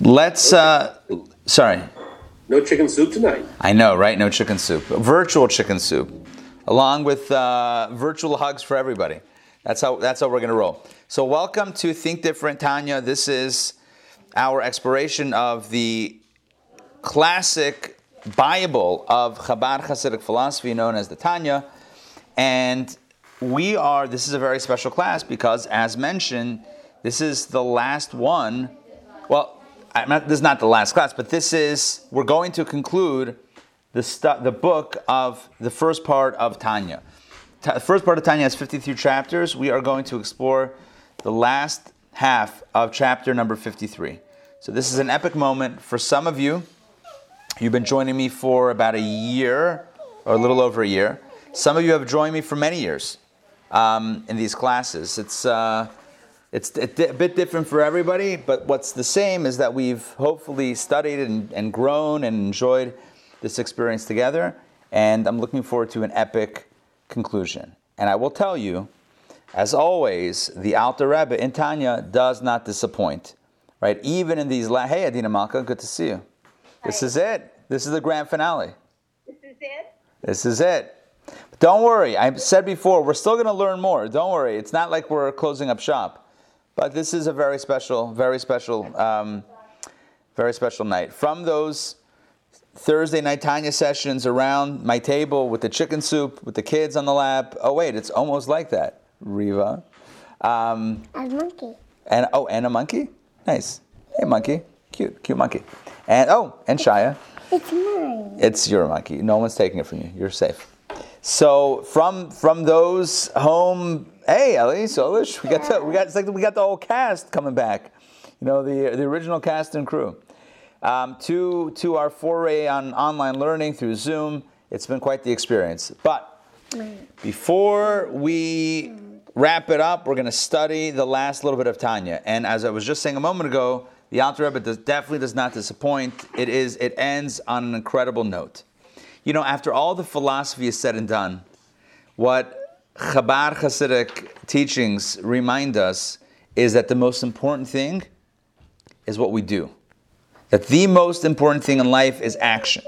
Let's. Uh, sorry. No chicken soup tonight. I know, right? No chicken soup. Virtual chicken soup, along with uh, virtual hugs for everybody. That's how. That's how we're going to roll. So, welcome to Think Different, Tanya. This is our exploration of the classic Bible of Chabad Hasidic philosophy, known as the Tanya, and we are. This is a very special class because, as mentioned, this is the last one. Well, not, this is not the last class, but this is, we're going to conclude the, stu- the book of the first part of Tanya. the first part of Tanya has 53 chapters. We are going to explore the last half of chapter number 53. So this is an epic moment for some of you. You've been joining me for about a year, or a little over a year. Some of you have joined me for many years um, in these classes. It's uh, it's a bit different for everybody, but what's the same is that we've hopefully studied and, and grown and enjoyed this experience together. And I'm looking forward to an epic conclusion. And I will tell you, as always, the Alter Rebbe in Tanya does not disappoint. Right? Even in these, la- hey, Adina Malka, good to see you. This is it. This is the grand finale. This is it. This is it. But don't worry. I said before, we're still going to learn more. Don't worry. It's not like we're closing up shop. But this is a very special, very special, um, very special night. From those Thursday night Tanya sessions around my table with the chicken soup, with the kids on the lap. Oh wait, it's almost like that, Riva. Um, a monkey. And oh, and a monkey. Nice. Hey, monkey. Cute, cute monkey. And oh, and Shia. It's mine. It's your monkey. No one's taking it from you. You're safe. So from from those home Hey, Ellie Solish, we got the, we got like we got the whole cast coming back. You know, the the original cast and crew. Um, to to our foray on online learning through Zoom, it's been quite the experience. But before we wrap it up, we're going to study the last little bit of Tanya. And as I was just saying a moment ago, the Alter Rebbe does, definitely does not disappoint. It is it ends on an incredible note. You know, after all the philosophy is said and done, what Chabad Hasidic teachings remind us is that the most important thing is what we do. That the most important thing in life is action.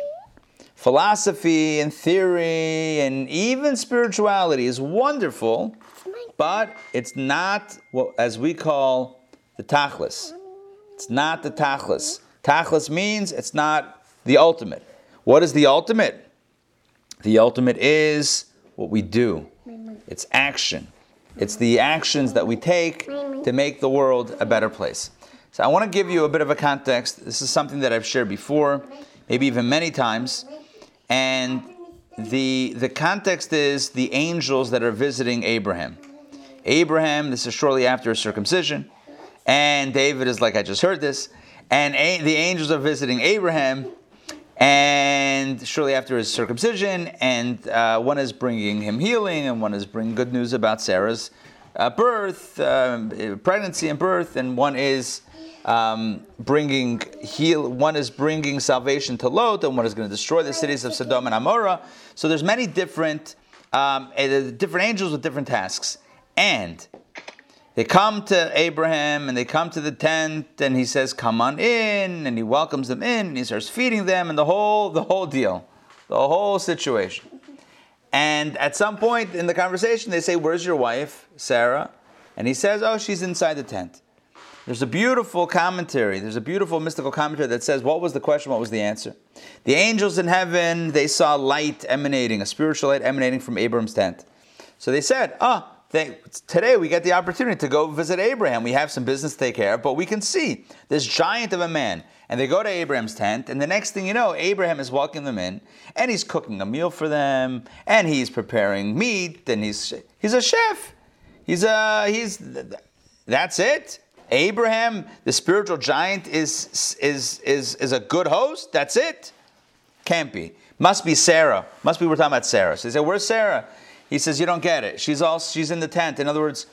Philosophy and theory and even spirituality is wonderful, but it's not what as we call the tachlis. It's not the tachlis. Tachlis means it's not the ultimate. What is the ultimate? The ultimate is what we do it's action. It's the actions that we take to make the world a better place. So I want to give you a bit of a context. This is something that I've shared before, maybe even many times. And the, the context is the angels that are visiting Abraham. Abraham, this is shortly after his circumcision. And David is like, I just heard this. And a- the angels are visiting Abraham and shortly after his circumcision, and uh, one is bringing him healing, and one is bringing good news about Sarah's uh, birth, um, pregnancy and birth, and one is um, bringing heal. One is bringing salvation to Lot, and one is going to destroy the cities of Sodom and Amorah. So there's many different um, eh, different angels with different tasks, and they come to Abraham and they come to the tent and he says, "Come on in," and he welcomes them in and he starts feeding them and the whole the whole deal, the whole situation. And at some point in the conversation, they say, "Where's your wife, Sarah?" And he says, "Oh, she's inside the tent." There's a beautiful commentary. There's a beautiful mystical commentary that says, "What was the question? What was the answer?" The angels in heaven they saw light emanating, a spiritual light emanating from Abraham's tent. So they said, "Ah." Today we get the opportunity to go visit Abraham. We have some business to take care of, but we can see this giant of a man. And they go to Abraham's tent, and the next thing you know, Abraham is welcoming them in, and he's cooking a meal for them, and he's preparing meat, and he's he's a chef. He's a he's that's it. Abraham, the spiritual giant, is is is is a good host. That's it. Can't be. Must be Sarah. Must be we're talking about Sarah. So they say, Where's Sarah? He says, You don't get it. She's all she's in the tent. In other words,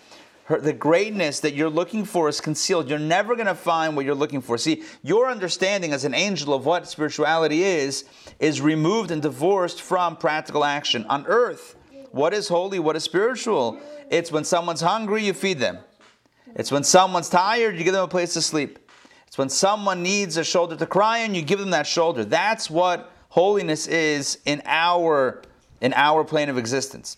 her, the greatness that you're looking for is concealed. You're never going to find what you're looking for. See, your understanding as an angel of what spirituality is is removed and divorced from practical action on earth. What is holy? What is spiritual? It's when someone's hungry, you feed them. It's when someone's tired, you give them a place to sleep. It's when someone needs a shoulder to cry on, you give them that shoulder. That's what holiness is in our in our plane of existence.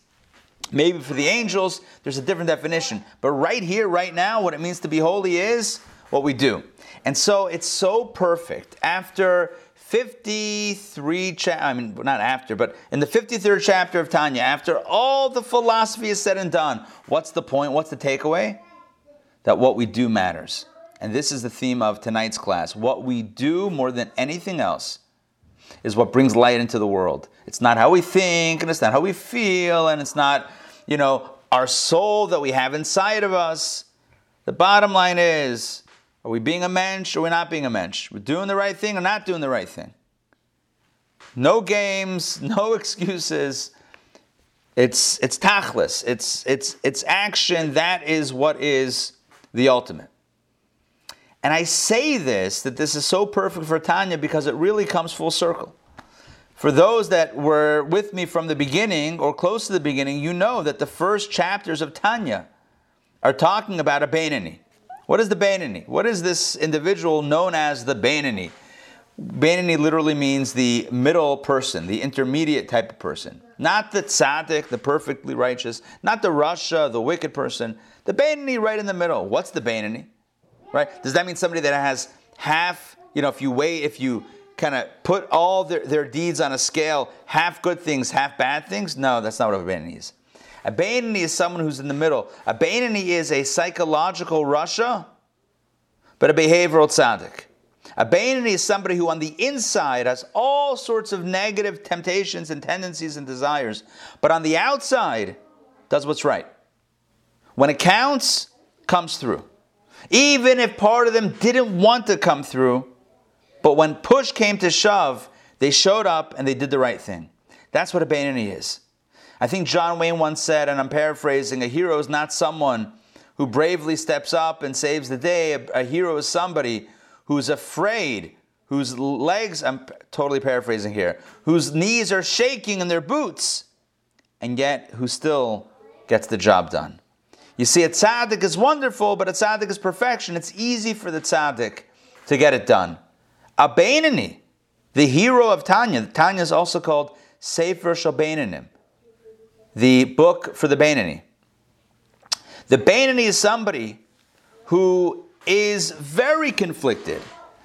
Maybe for the angels, there's a different definition. But right here, right now, what it means to be holy is what we do. And so it's so perfect. After 53 cha- I mean not after, but in the 53rd chapter of Tanya, after all the philosophy is said and done, what's the point? What's the takeaway? That what we do matters. And this is the theme of tonight's class. What we do more than anything else is what brings light into the world. It's not how we think, and it's not how we feel, and it's not, you know, our soul that we have inside of us. The bottom line is, are we being a mensch or are we not being a mensch? We're doing the right thing or not doing the right thing. No games, no excuses. It's it's tachlis. It's it's it's action. That is what is the ultimate. And I say this, that this is so perfect for Tanya because it really comes full circle. For those that were with me from the beginning or close to the beginning, you know that the first chapters of Tanya are talking about a Bainani. What is the Bainani? What is this individual known as the Bainani? Bainani literally means the middle person, the intermediate type of person. Not the tzaddik, the perfectly righteous, not the rasha, the wicked person. The Bainani right in the middle. What's the Bainani? right? Does that mean somebody that has half, you know, if you weigh, if you kind of put all their, their deeds on a scale, half good things, half bad things? No, that's not what a Bainani is. A Bainani is someone who's in the middle. A Bainani is a psychological rasha, but a behavioral tzaddik. A Bainani is somebody who on the inside has all sorts of negative temptations and tendencies and desires, but on the outside does what's right. When it counts, comes through. Even if part of them didn't want to come through, but when push came to shove, they showed up and they did the right thing. That's what a Bainani is. I think John Wayne once said, and I'm paraphrasing, a hero is not someone who bravely steps up and saves the day. A, a hero is somebody who's afraid, whose legs, I'm totally paraphrasing here, whose knees are shaking in their boots, and yet who still gets the job done. You see, a tzaddik is wonderful, but a tzaddik is perfection. It's easy for the tzaddik to get it done. A Bainani, the hero of Tanya, Tanya is also called Sefer Shalbainanim, the book for the Bainani. The Bainani is somebody who is very conflicted,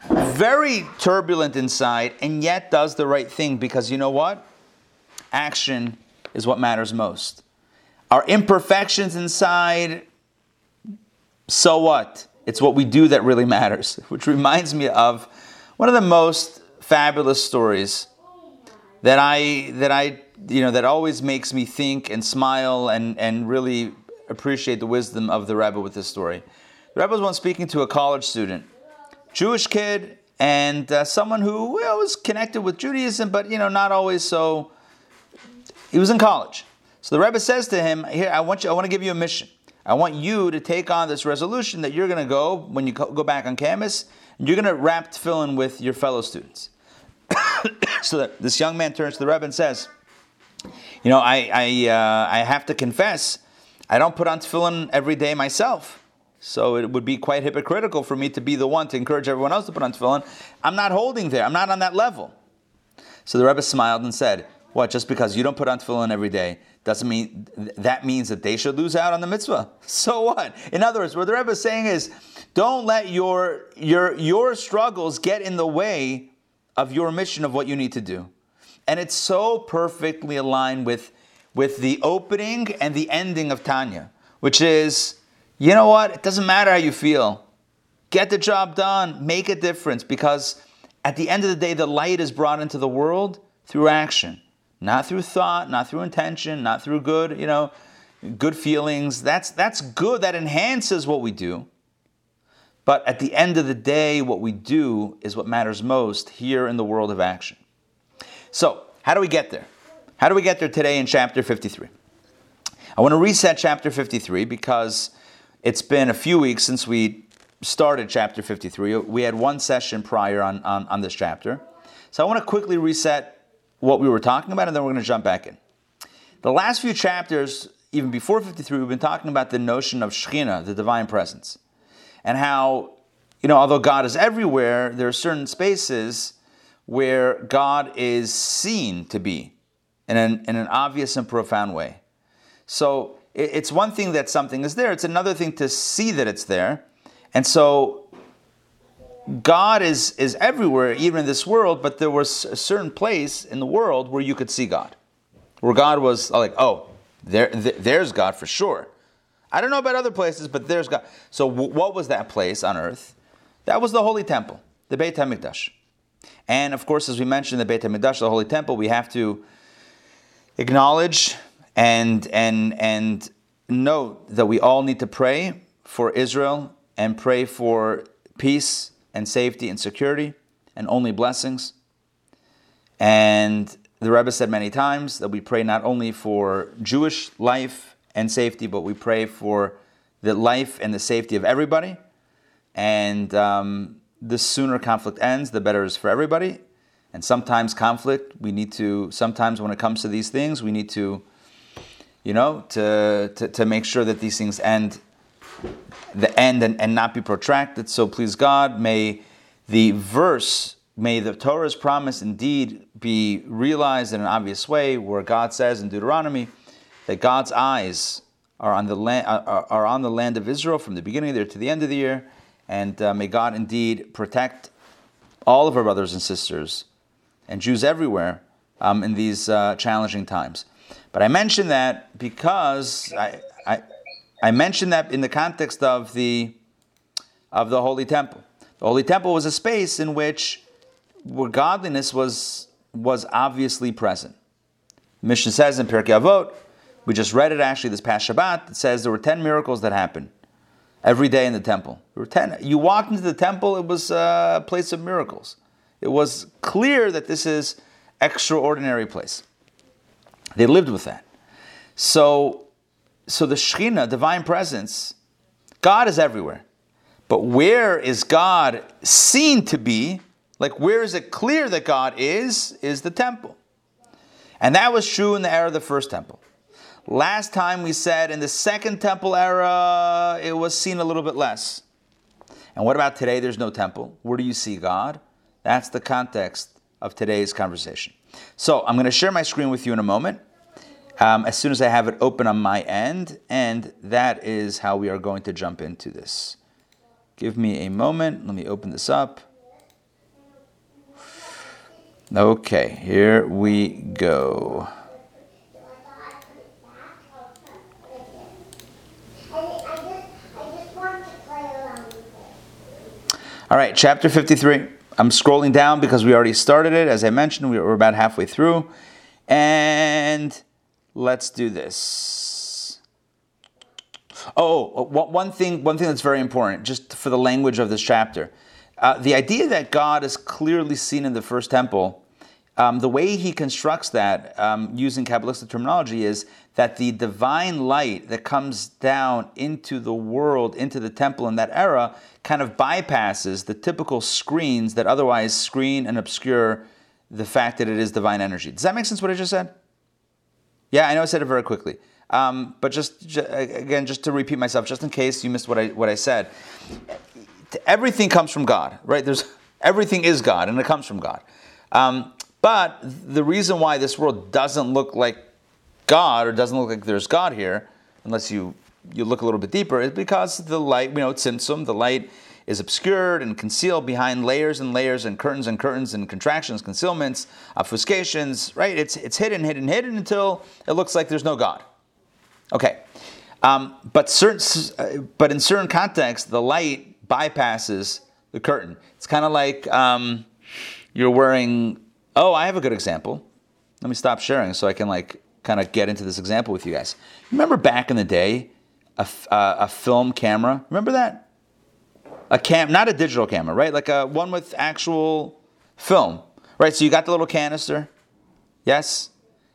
very turbulent inside, and yet does the right thing because you know what? Action is what matters most. Our imperfections inside, so what? It's what we do that really matters, which reminds me of one of the most fabulous stories that I that I you know that always makes me think and smile and and really appreciate the wisdom of the Rebbe with this story. The Rebbe was once speaking to a college student, Jewish kid, and uh, someone who well, was connected with Judaism, but you know not always so. He was in college, so the Rebbe says to him, "Here, I want you. I want to give you a mission. I want you to take on this resolution that you're going to go when you go back on campus, you're going to wrap tefillin with your fellow students." so that this young man turns to the Rebbe and says, "You know, I I uh, I have to confess, I don't put on tefillin every day myself." So it would be quite hypocritical for me to be the one to encourage everyone else to put on tefillin. I'm not holding there. I'm not on that level. So the Rebbe smiled and said, "What? Just because you don't put on tefillin every day doesn't mean that means that they should lose out on the mitzvah. So what? In other words, what the Rebbe is saying is, don't let your your your struggles get in the way of your mission of what you need to do. And it's so perfectly aligned with with the opening and the ending of Tanya, which is, you know what? It doesn't matter how you feel. Get the job done, make a difference, because at the end of the day, the light is brought into the world through action not through thought, not through intention, not through good, you know, good feelings. That's that's good. That enhances what we do. But at the end of the day, what we do is what matters most here in the world of action. So, how do we get there? How do we get there today in chapter 53? I want to reset chapter 53 because it's been a few weeks since we started chapter 53. We had one session prior on, on, on this chapter. So I want to quickly reset what we were talking about, and then we're going to jump back in. The last few chapters, even before 53, we've been talking about the notion of Shekhinah, the divine presence, and how you know, although God is everywhere, there are certain spaces where God is seen to be in an, in an obvious and profound way. So it's one thing that something is there, it's another thing to see that it's there. And so God is, is everywhere, even in this world, but there was a certain place in the world where you could see God, where God was like, oh, there, there's God for sure. I don't know about other places, but there's God. So, w- what was that place on earth? That was the Holy Temple, the Beit HaMikdash. And of course, as we mentioned, the Beit HaMikdash, the Holy Temple, we have to acknowledge and, and, and note that we all need to pray for Israel and pray for peace and safety and security and only blessings. And the Rebbe said many times that we pray not only for Jewish life and safety, but we pray for the life and the safety of everybody. And um, the sooner conflict ends, the better it is for everybody. And sometimes conflict, we need to, sometimes when it comes to these things, we need to, you know, to, to, to make sure that these things end the end and, and not be protracted. So please God, may the verse, may the Torah's promise indeed be realized in an obvious way, where God says in Deuteronomy that God's eyes are on the land are, are on the land of Israel from the beginning of the year to the end of the year, and uh, may God indeed protect all of our brothers and sisters and Jews everywhere um, in these uh, challenging times. But I mention that because I, I I mentioned that in the context of the of the Holy Temple. The Holy Temple was a space in which where godliness was was obviously present. Mishnah says in Pirkei Avot, we just read it actually this past Shabbat. It says there were ten miracles that happened every day in the temple. There were ten. You walked into the temple; it was a place of miracles. It was clear that this is extraordinary place. They lived with that. So so the Shekhinah, divine presence, God is everywhere. But where is God seen to be? Like, where is it clear that God is? Is the temple. And that was true in the era of the first temple. Last time we said in the second temple era, it was seen a little bit less. And what about today? There's no temple. Where do you see God? That's the context of today's conversation. So I'm going to share my screen with you in a moment um, as soon as I have it open on my end, and that is how we are going to jump into this. Give me a moment. Let me open this up. Okay, here we go. All right, chapter 53. I'm scrolling down because we already started it. As I mentioned, we we're about halfway through. And let's do this. Oh, one thing, one thing that's very important, just for the language of this chapter. Uh, the idea that God is clearly seen in the first temple, um, the way he constructs that um, using Kabbalistic terminology is that the divine light that comes down into the world, into the temple in that era, kind of bypasses the typical screens that otherwise screen and obscure the fact that it is divine energy. Does that make sense what I just said? Yeah, I know I said it very quickly. Um, but just, again, just to repeat myself, just in case you missed what I what I said, everything comes from God, right? There's everything is God, and it comes from God. Um, but the reason why this world doesn't look like God or doesn't look like there's God here, unless you you look a little bit deeper, is because the light, you know, it's tzimtzum, the light is obscured and concealed behind layers and layers and curtains and curtains and contractions, concealments, obfuscations, right? It's, it's hidden, hidden, hidden until it looks like there's no God. Okay. Um, but, certain, but in certain contexts, the light bypasses the curtain. It's kind of like um, you're wearing, oh, I have a good example. Let me stop sharing so I can like kind of get into this example with you guys. Remember back in the day, a, uh, a film camera? Remember that? A cam, not a digital camera, right? Like a one with actual film, right? So you got the little canister, yes,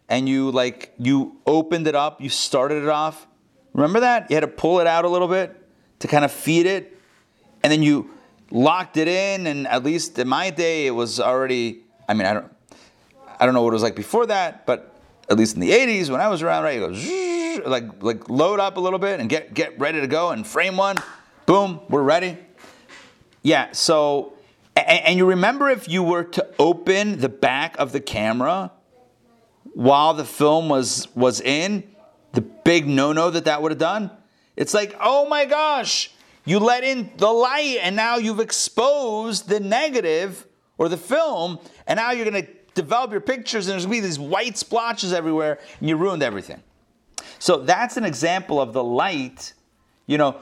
and you like you opened it up, you started it off. Remember that? You had to pull it out a little bit to kind of feed it, and then you locked it in. And at least in my day, it was already. I mean, I don't, I don't know what it was like before that, but at least in the '80s when I was around, right? You go like like load up a little bit and get get ready to go and frame one. Boom, we're ready Yeah. So, and, and you remember if you were to open the back of the camera while the film was was in, the big no-no that that would have done. It's like, oh my gosh, you let in the light, and now you've exposed the negative or the film, and now you're gonna develop your pictures, and there's gonna be these white splotches everywhere, and you ruined everything. So that's an example of the light, you know, to,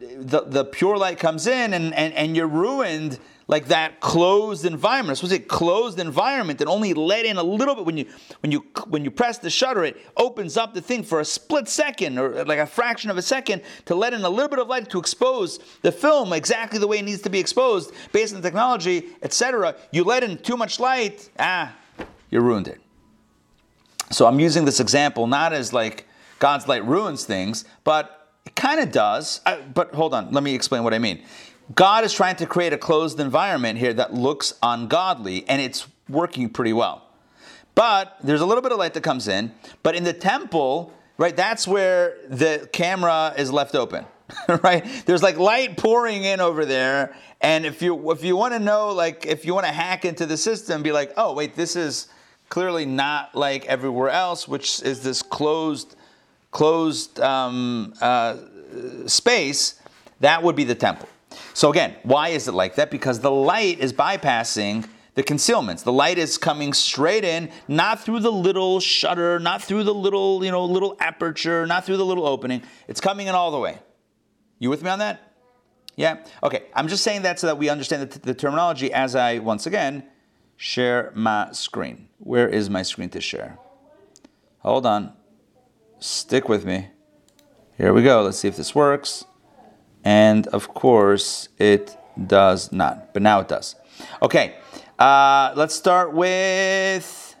the, the pure light comes in and, and, and you're ruined like that closed environment. I suppose a closed environment that only let in a little bit when you when you when you press the shutter, it opens up the thing for a split second or like a fraction of a second to let in a little bit of light to expose the film exactly the way it needs to be exposed based on the technology, etc. You let in too much light, ah, you ruined it. So I'm using this example not as like God's light ruins things, but it kind of does. I, but hold on, let me explain what I mean. God is trying to create a closed environment here that looks ungodly, and it's working pretty well. But there's a little bit of light that comes in. But in the temple, right, that's where the camera is left open. right? There's like light pouring in over there. And if you if you want to know, like if you want to hack into the system, be like, oh wait, this is clearly not like everywhere else, which is this closed closed um, uh, space. That would be the temple. So again, why is it like that? Because the light is bypassing the concealments. The light is coming straight in, not through the little shutter, not through the little, you know, little aperture, not through the little opening. It's coming in all the way. You with me on that? Yeah? Okay. I'm just saying that so that we understand the, the terminology as I once again share my screen. Where is my screen to share? Hold on. Stick with me. Here we go. Let's see if this works. And of course, it does not. But now it does. Okay, uh, let's start with.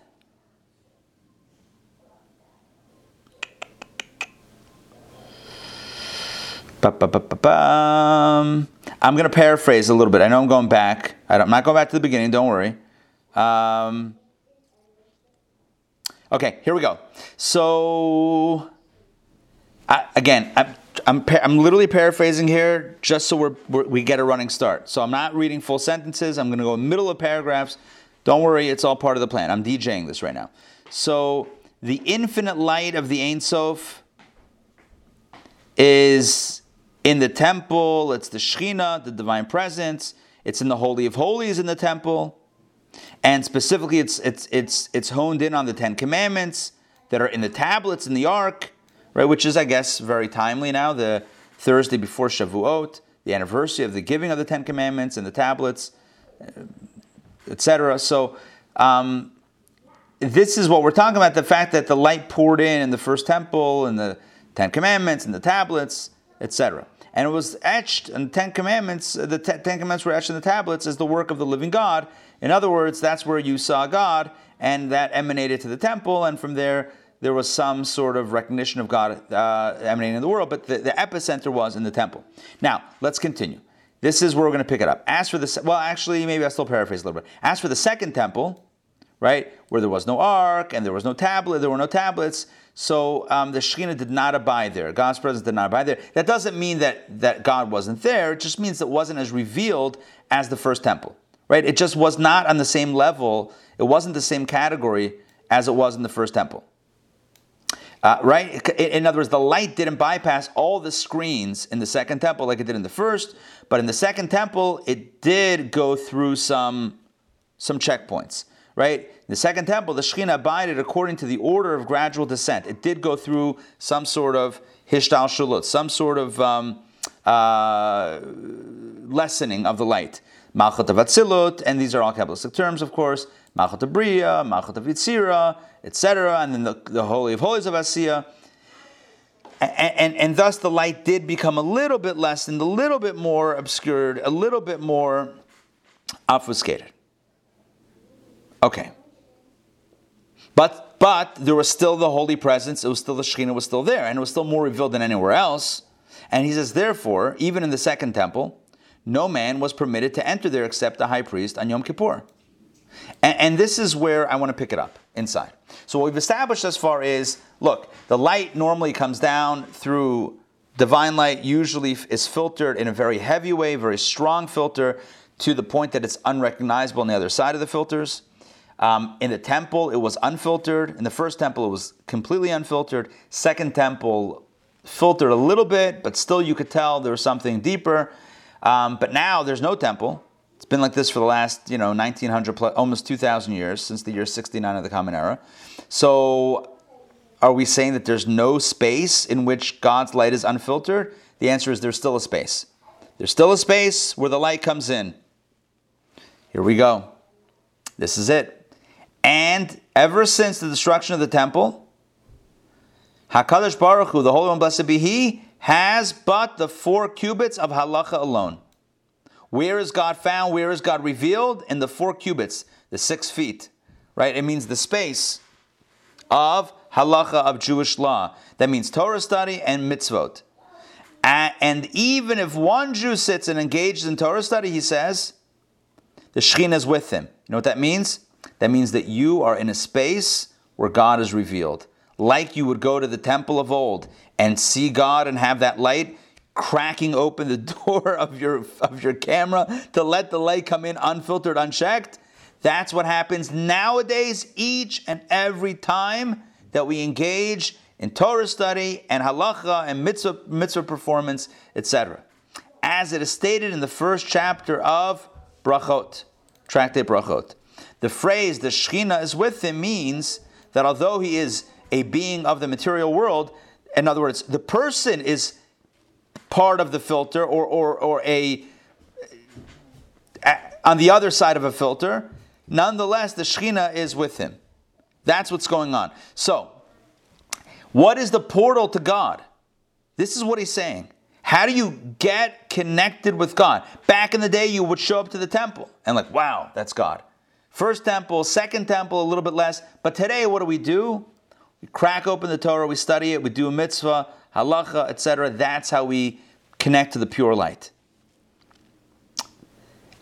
I'm going to paraphrase a little bit. I know I'm going back. I'm not going back to the beginning, don't worry. Um, okay, here we go. So, I, again, I'm I'm, I'm literally paraphrasing here just so we're, we're, we get a running start. So I'm not reading full sentences. I'm going to go middle of paragraphs. Don't worry, it's all part of the plan. I'm DJing this right now. So the infinite light of the Ein Sof is in the temple. It's the Shekhinah, the divine presence. It's in the Holy of Holies in the temple. And specifically, it's, it's, it's, it's honed in on the Ten Commandments that are in the tablets in the Ark right? Which is, I guess, very timely now. The Thursday before Shavuot, the anniversary of the giving of the Ten Commandments and the tablets, etc. So. Um, this is what we're talking about the fact that the light poured in in the first temple and the Ten Commandments and the tablets, etc. And it was etched, and the Ten Commandments, the Ten Commandments were etched in the tablets as the work of the living God. In other words, that's where you saw God, and that emanated to the temple, and from there there was some sort of recognition of God uh, emanating in the world, but the, the, epicenter was in the temple. Now, let's continue. This is where we're going to pick it up. As for the, well, actually, maybe I'll still paraphrase a little bit. As for the second temple, right, where there was no ark and there was no tablet, there were no tablets, so um, the Shekhinah did not abide there. God's presence did not abide there. That doesn't mean that, that God wasn't there. It just means it wasn't as revealed as the first temple, right? It just was not on the same level. It wasn't the same category as it was in the first temple. Uh, right? In other words, the light didn't bypass all the screens in the second temple like it did in the first, but in the second temple, it did go through some, some checkpoints, right? In the second temple, the Shekhinah abided according to the order of gradual descent. It did go through some sort of hishtalshelut, some sort of um, uh, lessening of the light. Malchut of Atzilut, and these are all Kabbalistic terms, of course. Malchut of Bria, Malchut of Yitzira, etc., and then the, the Holy of Holies of Asiya. And, and, and, thus the light did become a little bit less and a little bit more obscured, a little bit more obfuscated. Okay. But but there was still the holy presence, it was still the Shekhinah was still there, and it was still more revealed than anywhere else. And he says, therefore, even in the second temple, no man was permitted to enter there except the high priest on Yom Kippur. And, and this is where I want to pick it up inside. So what we've established as far is, look, the light normally comes down through divine light usually is filtered in a very heavy way, very strong filter, to the point that it's unrecognizable on the other side of the filters. Um, in the temple, it was unfiltered. In the first temple, it was completely unfiltered. Second temple, filtered a little bit, but still you could tell there was something deeper. Um, but now there's no temple. It's been like this for the last, you know, 1900 plus, almost 2,000 years since the year 69 of the Common Era. So, are we saying that there's no space in which God's light is unfiltered? The answer is there's still a space. There's still a space where the light comes in. Here we go. This is it. And ever since the destruction of the temple, Hakadosh Baruch Hu, the Holy One, blessed be He, has but the four cubits of halacha alone. Where is God found? Where is God revealed? In the four cubits, the six feet, right? It means the space of halacha of Jewish law. That means Torah study and mitzvot. And even if one Jew sits and engages in Torah study, he says, the Shekhinah is with him. You know what that means? That means that you are in a space where God is revealed. Like you would go to the temple of old and see God and have that light cracking open the door of your of your camera to let the light come in unfiltered, unchecked. That's what happens nowadays each and every time that we engage in Torah study and halacha and mitzvah, mitzvah performance, etc. As it is stated in the first chapter of Brachot, Tractate Brachot. The phrase the Shechina is with him means that although he is a being of the material world, in other words, the person is part of the filter or, or, or a, a on the other side of a filter, nonetheless, the Shekhinah is with him. That's what's going on. So, what is the portal to God? This is what he's saying. How do you get connected with God? Back in the day, you would show up to the temple and, like, wow, that's God. First temple, second temple, a little bit less. But today, what do we do? We crack open the Torah, we study it, we do a mitzvah, halacha, etc. That's how we connect to the pure light.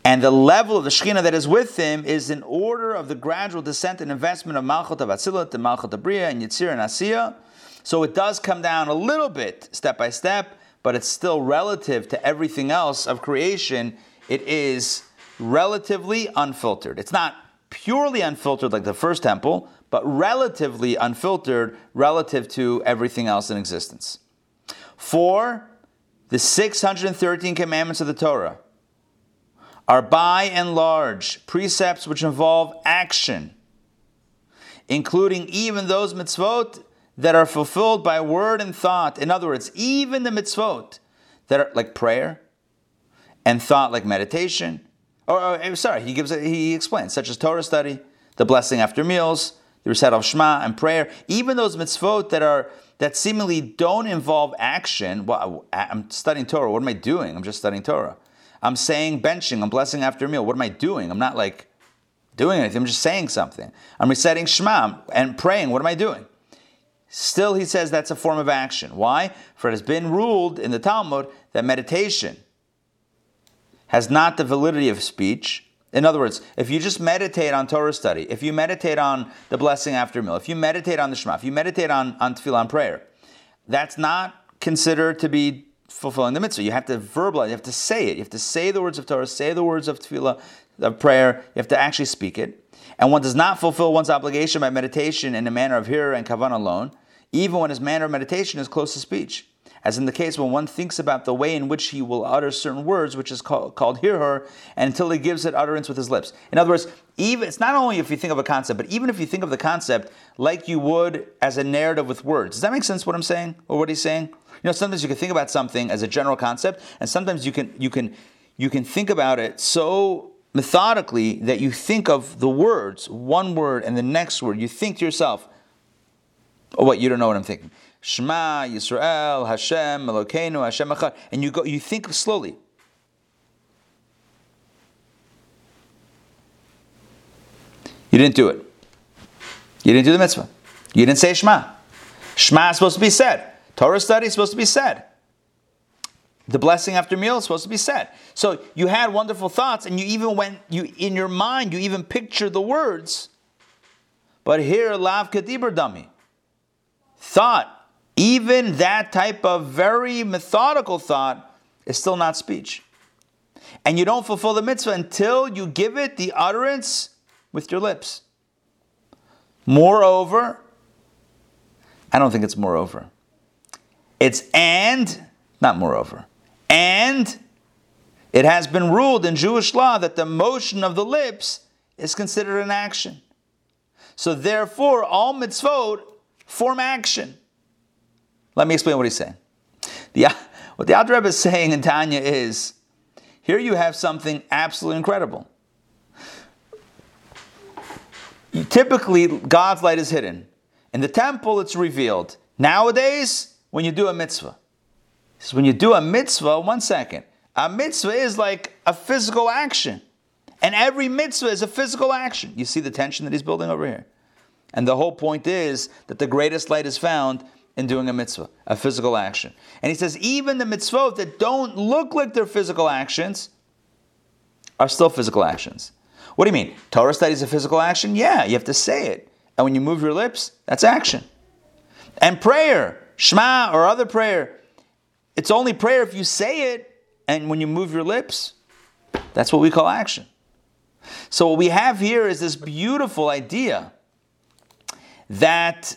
And the level of the Shekhinah that is with him is in order of the gradual descent and investment of Malchut of Atzilut and Malchut of Bria and Yitzir and Asiya. So it does come down a little bit, step by step, but it's still relative to everything else of creation. It is relatively unfiltered. It's not purely unfiltered like the first temple, but relatively unfiltered relative to everything else in existence. For the 613 commandments of the Torah are by and large precepts which involve action, including even those mitzvot that are fulfilled by word and thought. In other words, even the mitzvot that are like prayer and thought like meditation. Or, or eh, sorry, he gives he explains, such as Torah study, the blessing after meals, the recital of Shema and prayer, even those mitzvot that are that seemingly don't involve action. Well, I'm studying Torah. What am I doing? I'm just studying Torah. I'm saying benching. I'm blessing after a meal. What am I doing? I'm not like doing anything. I'm just saying something. I'm reciting Shema and praying. What am I doing? Still, he says that's a form of action. Why? For it has been ruled in the Talmud that meditation has not the validity of speech in other words, if you just meditate on Torah study, if you meditate on the blessing after meal, if you meditate on the Shema, if you meditate on, on tefillah, on prayer, that's not considered to be fulfilling the mitzvah. You have to verbalize, you have to say it. You have to say the words of Torah, say the words of tefillah, of prayer. You have to actually speak it. And one does not fulfill one's obligation by meditation in a manner of hirhur and kavan alone, even when his manner of meditation is close to speech as in the case when one thinks about the way in which he will utter certain words, which is called, called hirhur, until he gives it utterance with his lips. In other words, even it's not only if you think of a concept, but even if you think of the concept like you would as a narrative with words. Does that make sense? What I'm saying or what he's saying? You know, sometimes you can think about something as a general concept, and sometimes you can you can you can think about it so methodically that you think of the words, one word and the next word. You think to yourself, "Oh, what? You don't know what I'm thinking." Shema Yisrael Hashem Elokeinu Hashem Echad, and you go, you think slowly. You didn't do it. You didn't do the mitzvah. You didn't say Shema. Shema is supposed to be said. Torah study is supposed to be said. The blessing after meal is supposed to be said. So you had wonderful thoughts, and you even went, you in your mind, you even pictured the words. But here, lav kedibur dami. Thought even that type of very methodical thought is still not speech. And you don't fulfill the mitzvah until you give it the utterance with your lips. Moreover, I don't think it's moreover. It's and, not moreover. And it has been ruled in Jewish law that the motion of the lips is considered an action. So therefore, all mitzvot form action. Let me explain what he's saying. The, what the Alter Rebbe is saying in Tanya is, here you have something absolutely incredible. Typically, God's light is hidden. In the temple, it's revealed. Nowadays, when you do a mitzvah, so when you do a mitzvah, one second, a mitzvah is like a physical action. And every mitzvah is a physical action. You see the tension that he's building over here. And the whole point is that the greatest light is found in doing a mitzvah, a physical action. And he says, even the mitzvot that don't look like they're physical actions are still physical actions. What do you mean? Torah study is a physical action? Yeah, you have to say it. And when you move your lips, that's action. And prayer, Shema or other prayer, it's only prayer if you say it and when you move your lips. That's what we call action. So what we have here is this beautiful idea that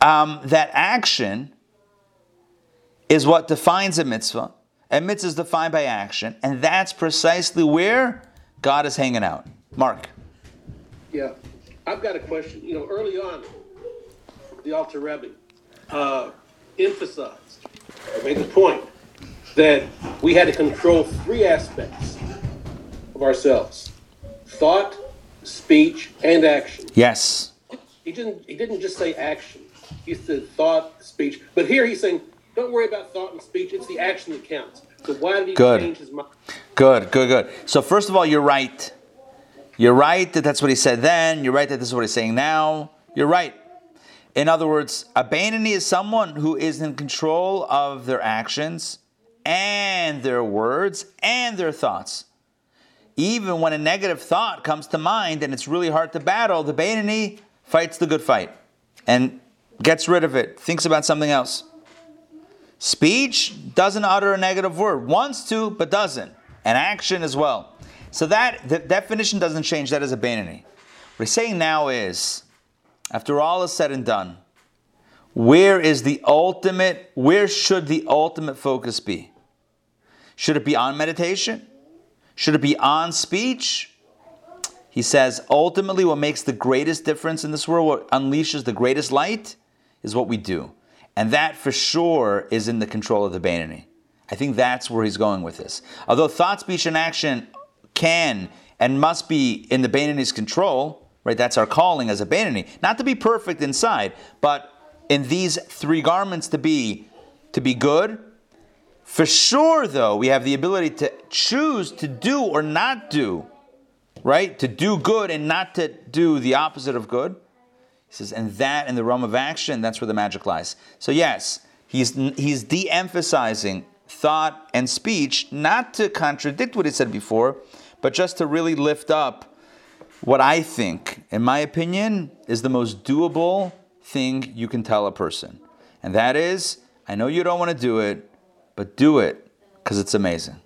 um, that action is what defines a mitzvah. A mitzvah is defined by action, and that's precisely where God is hanging out. Mark. Yeah, I've got a question. You know, early on, the Alter Rebbe uh, emphasized, or made the point, that we had to control three aspects of ourselves thought, speech, and action. Yes. He didn't, he didn't just say action, he said thought, speech. But here he's saying, don't worry about thought and speech, it's the action that counts. So why did he Good. change his mind? Good, good, good. So, first of all, you're right. You're right that that's what he said then. You're right that this is what he's saying now. You're right. In other words, a Bainani is someone who is in control of their actions and their words and their thoughts. Even when a negative thought comes to mind and it's really hard to battle, the Bainani fights the good fight and gets rid of it, thinks about something else. Speech doesn't utter a negative word, wants to, but doesn't. And action as well. So that the definition doesn't change. That is a Bainani. What he's saying now is, after all is said and done, where is the ultimate, where should the ultimate focus be? Should it be on meditation? Should it be on speech? He says, ultimately, what makes the greatest difference in this world, what unleashes the greatest light, is what we do. And that for sure is in the control of the Bainani. I think that's where he's going with this. Although thought, speech, and action can and must be in the Bainani's control, right? That's our calling as a Bainani. Not to be perfect inside, but in these three garments to be to be good. For sure, though, we have the ability to choose to do or not do, right? To do good and not to do the opposite of good. Says, and that in the realm of action, that's where the magic lies. So yes, he's he's de-emphasizing thought and speech, not to contradict what he said before, but just to really lift up what I think, in my opinion, is the most doable thing you can tell a person. And that is, I know you don't want to do it, but do it because it's amazing,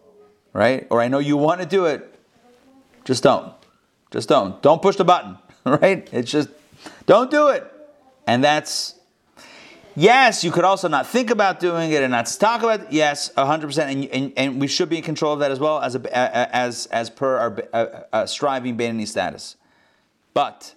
right? Or I know you want to do it, just don't. Just don't. Don't push the button, right? It's just, don't do it. And that's, yes, you could also not think about doing it and not talk about it. Yes, 100%. And, and, and we should be in control of that as well as, a, as, as per our uh, uh, striving Bainani status. But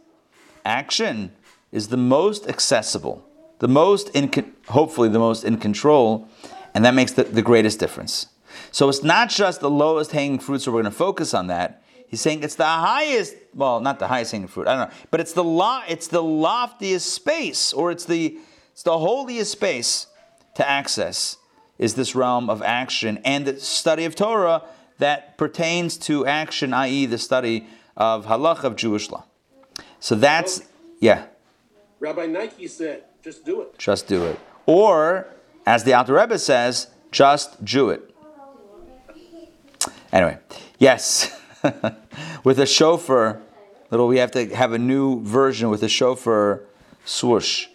action is the most accessible, the most, in, hopefully, the most in control, and that makes the, the greatest difference. So it's not just the lowest hanging fruit, so we're going to focus on that. He's saying it's the highest, well, not the highest hanging fruit, I don't know, but it's the lo- it's the loftiest space, or it's the it's the holiest space to access is this realm of action and the study of Torah that pertains to action, i.e., the study of halach of Jewish law. So that's yeah. Rabbi Nike said, just do it. Just do it. Or, as the Alter Rebbe says, just Jew it. Anyway, yes. with a shofar, little we have to have a new version with a shofar swoosh.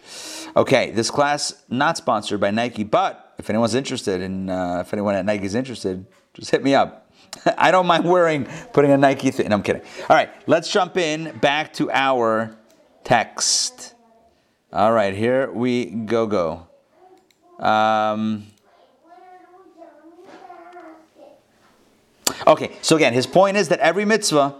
Okay, this class not sponsored by Nike, but if anyone's interested in, uh, if anyone at Nike is interested, just hit me up. I don't mind wearing, putting a Nike thing. No, I'm kidding. All right, let's jump in back to our text. All right, here we go. Go. Um, okay, so again, his point is that every mitzvah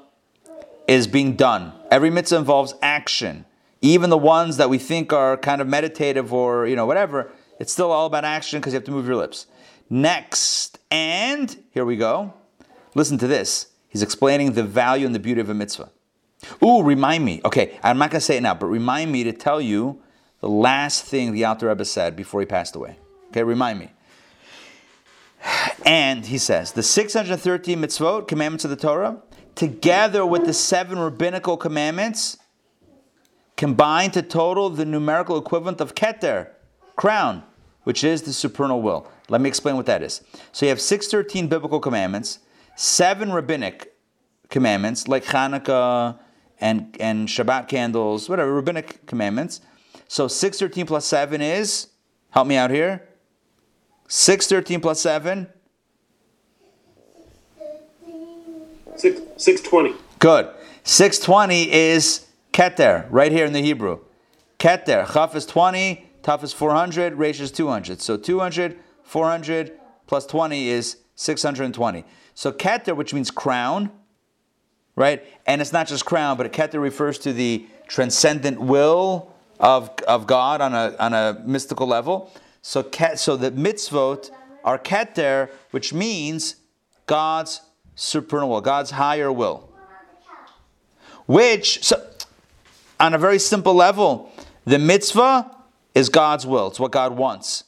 is being done. Every mitzvah involves action. Even the ones that we think are kind of meditative or you know whatever, it's still all about action because you have to move your lips. Next, and here we go. Listen to this. He's explaining the value and the beauty of a mitzvah. Ooh, remind me. Okay, I'm not going to say it now, but remind me to tell you the last thing the Alter Rebbe said before he passed away. Okay, remind me. And he says, the 613 mitzvot, commandments of the Torah, together with the seven rabbinical commandments, combine to total the numerical equivalent of keter, crown, which is the supernal will. Let me explain what that is. So you have 613 biblical commandments, seven rabbinic commandments, like Hanukkah and, and Shabbat candles, whatever, rabbinic commandments. So 613 plus 7 is, help me out here, 613 plus 7. Six, 620. Good. 620 is keter, right here in the Hebrew. Keter. Chaf is 20, Taf is 400, Resh is 200. So 200, 400 plus 20 is 620. So keter, which means crown, right? And it's not just crown, but keter refers to the transcendent will of, of God on a, on a mystical level. So, so the mitzvot are keter, which means God's supernal will, God's higher will. Which, so, on a very simple level, the mitzvah is God's will. It's what God wants.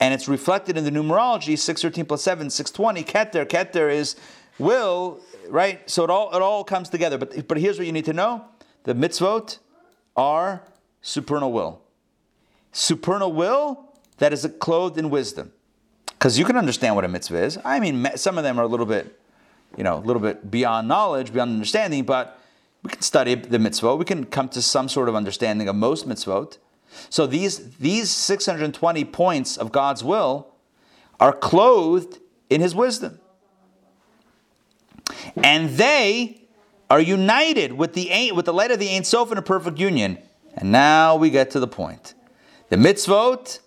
And it's reflected in the numerology 613 plus 7, 620. Keter, Keter is will, right? So it all, it all comes together. But, but here's what you need to know the mitzvot are supernal will. Supernal will that is clothed in wisdom. Because you can understand what a mitzvah is. I mean, some of them are a little bit, you know, a little bit beyond knowledge, beyond understanding, but we can study the mitzvah. We can come to some sort of understanding of most mitzvot. So these, these 620 points of God's will are clothed in His wisdom. And they are united with the, with the light of the Ein Sof in a perfect union. And now we get to the point. The mitzvot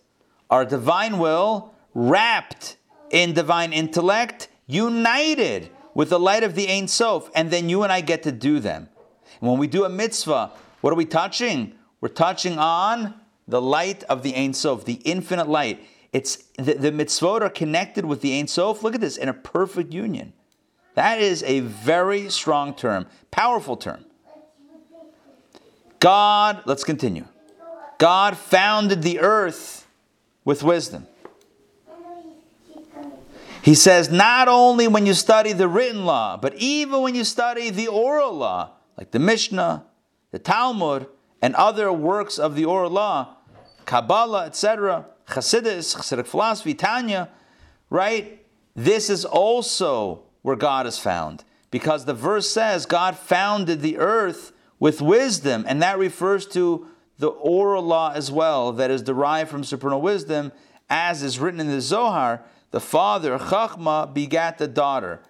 are divine will wrapped in divine intellect, united with the light of the Ein Sof, and then you and I get to do them. And when we do a mitzvah, what are we touching? We're touching on the light of the Ein Sof, the infinite light. It's the, the mitzvot are connected with the Ein Sof. Look at this in a perfect union. That is a very strong term, powerful term. God, let's continue. God founded the earth with wisdom. He says, not only when you study the written law, but even when you study the oral law, like the Mishnah, the Talmud, and other works of the oral law, Kabbalah, etc., Chassidus, Hasidic philosophy, Tanya, right? This is also where God is found. Because the verse says God founded the earth with wisdom, and that refers to the oral law as well, that is derived from supernal wisdom, as is written in the Zohar, the father, Chachma, begat the daughter,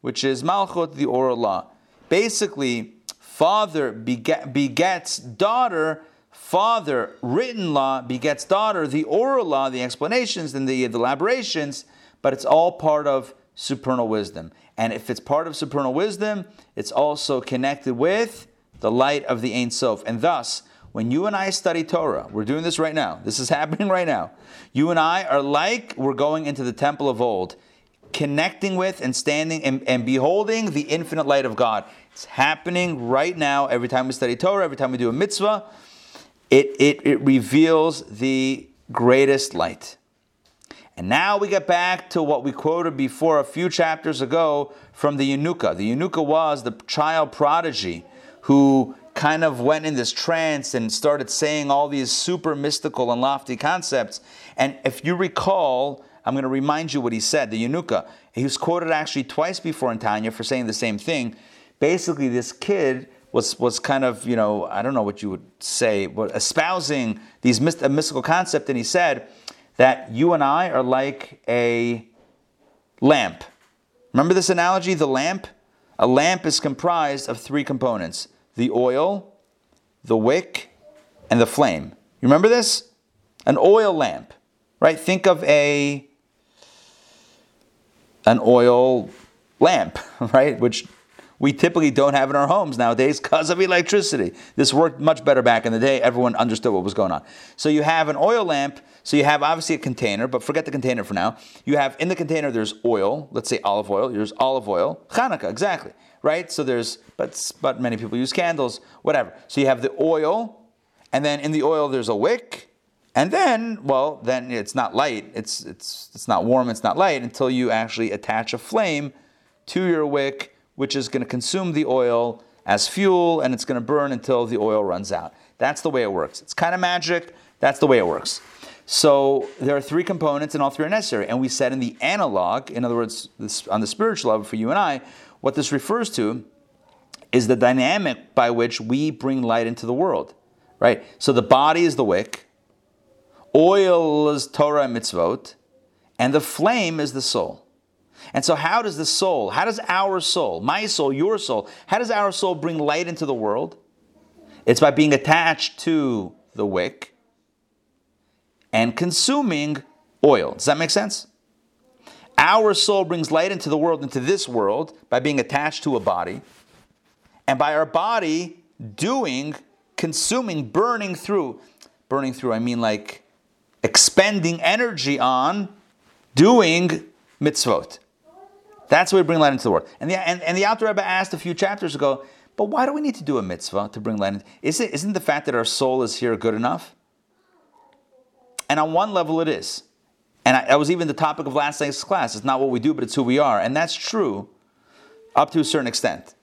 which is Malchut, the oral law. Basically, father beget, begets daughter, father, written law, begets daughter, the oral law, the explanations and the, the elaborations, but it's all part of supernal wisdom. And if it's part of supernal wisdom, it's also connected with the light of the Ein Sof. And thus, when you and I study Torah, we're doing this right now, this is happening right now. You and I are like we're going into the temple of old, connecting with and standing and, and beholding the infinite light of God. It's happening right now every time we study Torah, every time we do a mitzvah. It, it, it reveals the greatest light. And now we get back to what we quoted before a few chapters ago from the Yenuka. The Yenuka was the child prodigy who kind of went in this trance and started saying all these super mystical and lofty concepts. And if you recall, I'm going to remind you what he said, the Yenuka. He was quoted actually twice before in Tanya for saying the same thing. Basically, this kid was was kind of you know I don't know what you would say, but espousing these myst- a mystical concept, and he said that you and I are like a lamp. Remember this analogy, the lamp. A lamp is comprised of three components: the oil, the wick, and the flame. You remember this? An oil lamp, right? Think of a an oil lamp, right? Which we typically don't have in our homes nowadays because of electricity. This worked much better back in the day. Everyone understood what was going on. So you have an oil lamp. So you have obviously a container, but forget the container for now. You have in the container there's oil. Let's say olive oil. There's olive oil. Hanukkah, exactly. Right. So there's but but many people use candles. Whatever. So you have the oil, and then in the oil there's a wick. And then, well, then it's not light. It's it's it's not warm. It's not light until you actually attach a flame to your wick, which is going to consume the oil as fuel, and it's going to burn until the oil runs out. That's the way it works. It's kind of magic. That's the way it works. So there are three components, and all three are necessary. And we said in the analog, in other words, this, on the spiritual level for you and I, what this refers to is the dynamic by which we bring light into the world. Right. So the body is the wick oil is Torah and mitzvot, and the flame is the soul. And so, how does the soul, how does our soul, my soul, your soul, how does our soul bring light into the world? It's by being attached to the wick and consuming oil. Does that make sense? Our soul brings light into the world, into this world, by being attached to a body, and by our body doing, consuming, burning through. Burning through, I mean like expending energy on doing mitzvot. That's what we bring light into the world. And the, and, and the Alter Rebbe asked a few chapters ago, but why do we need to do a mitzvah to bring light in? Is it, isn't the fact that our soul is here good enough? And on one level, it is. And I, that was even the topic of last night's class. It's not what we do, but it's who we are. And that's true up to a certain extent.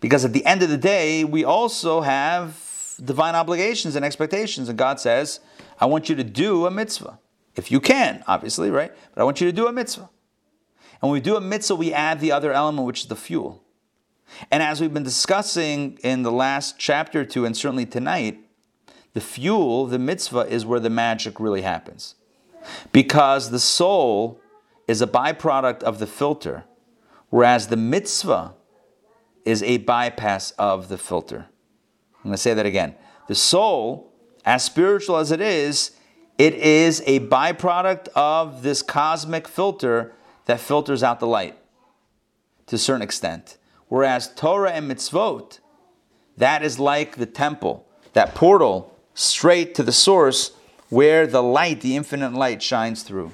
Because at the end of the day, we also have divine obligations and expectations. And God says, I want you to do a mitzvah. If you can, obviously, right? But I want you to do a mitzvah. And when we do a mitzvah, we add the other element, which is the fuel. And as we've been discussing in the last chapter or two, and certainly tonight, the fuel, the mitzvah, is where the magic really happens. Because the soul is a byproduct of the filter, whereas the mitzvah is a bypass of the filter. I'm going to say that again. The soul as spiritual as it is, it is a byproduct of this cosmic filter that filters out the light to a certain extent. Whereas Torah and mitzvot, that is like the temple, that portal straight to the source where the light, the infinite light, shines through.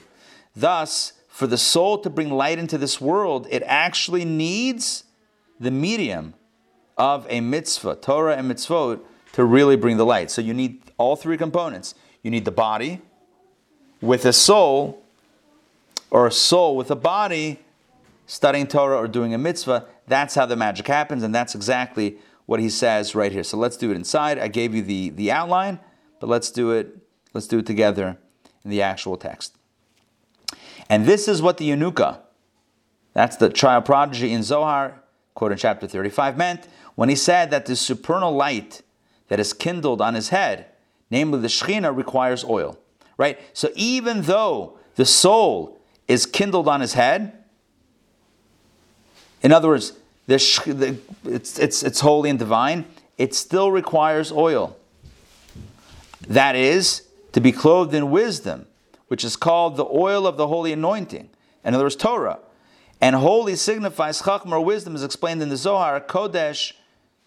Thus, for the soul to bring light into this world, it actually needs the medium of a mitzvah, Torah and mitzvot, to really bring the light. So you need all three components. You need the body with a soul, or a soul with a body, studying Torah or doing a mitzvah. That's how the magic happens, and that's exactly what he says right here. So let's do it inside. I gave you the, the outline, but let's do it, let's do it together in the actual text. And this is what the Yanuka, that's the child prodigy in Zohar, quote in chapter 35, meant when he said that the supernal light that is kindled on his head, namely the Shekhinah, requires oil. Right? So even though the soul is kindled on his head, in other words, the, the, it's, it's, it's holy and divine, it still requires oil. That is, to be clothed in wisdom, which is called the oil of the holy anointing. In other words, Torah. And holy signifies chachma or wisdom, is explained in the Zohar, Kodesh,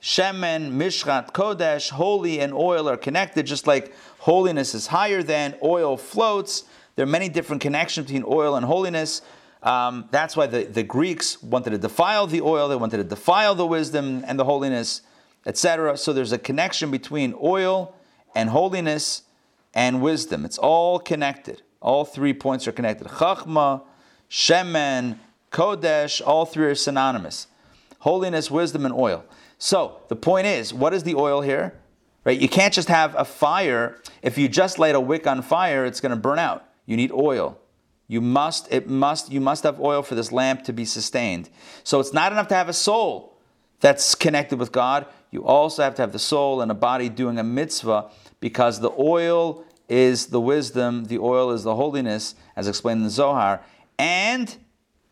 Shemen, Mishchat, Kodesh, holy and oil are connected, just like holiness is higher than, oil floats. There are many different connections between oil and holiness. Um, that's why the, the Greeks wanted to defile the oil, they wanted to defile the wisdom and the holiness, etc. So there's a connection between oil and holiness and wisdom. It's all connected. All three points are connected. Chachma, Shemen, Kodesh, all three are synonymous. Holiness, wisdom, and oil. So the point is, what is the oil here? Right? You can't just have a fire. If you just light a wick on fire, it's going to burn out. You need oil. You must, it must, you must have oil for this lamp to be sustained. So it's not enough to have a soul that's connected with God. you also have to have the soul and a body doing a mitzvah because the oil is the wisdom, the oil is the holiness, as explained in the Zohar. And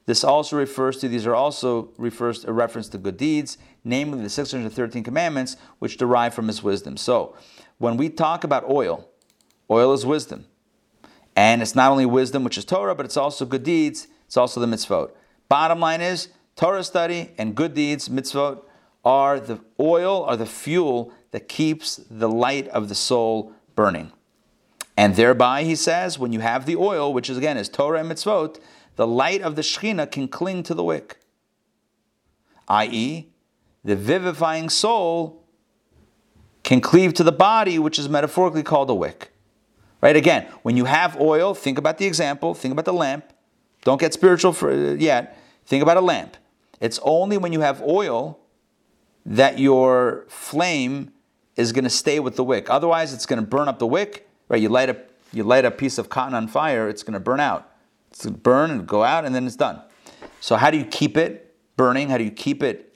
this also refers to, these are also refers a reference to good deeds, namely the 613 commandments, which derive from his wisdom. So when we talk about oil, oil is wisdom. And it's not only wisdom, which is Torah, but it's also good deeds, it's also the mitzvot. Bottom line is Torah study and good deeds, mitzvot, are the oil, are the fuel that keeps the light of the soul burning. And thereby, he says, when you have the oil, which is again is Torah and mitzvot, the light of the Shekhinah can cling to the wick. I.e., the vivifying soul can cleave to the body, which is metaphorically called a wick. Right? Again, when you have oil, think about the example, think about the lamp. Don't get spiritual for, uh, yet. Think about a lamp. It's only when you have oil that your flame is going to stay with the wick. Otherwise, it's going to burn up the wick. Right? You light a you light a piece of cotton on fire, it's going to burn out. It's going to burn and go out, and then it's done. So how do you keep it burning? How do you keep it?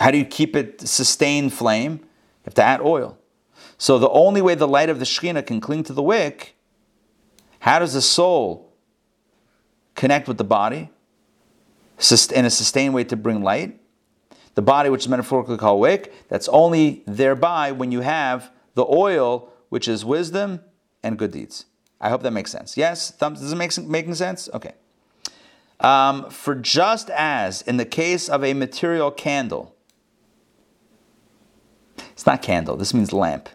How do you keep it sustained flame? You have to add oil. So the only way the light of the Shekhinah can cling to the wick, how does the soul connect with the body in a sustained way to bring light? The body, which is metaphorically called wick, that's only thereby when you have the oil, which is wisdom and good deeds. I hope that makes sense. Yes? Thumbs, does it make making sense? Okay. Um, for just as in the case of a material candle, it's not candle, this means lamp.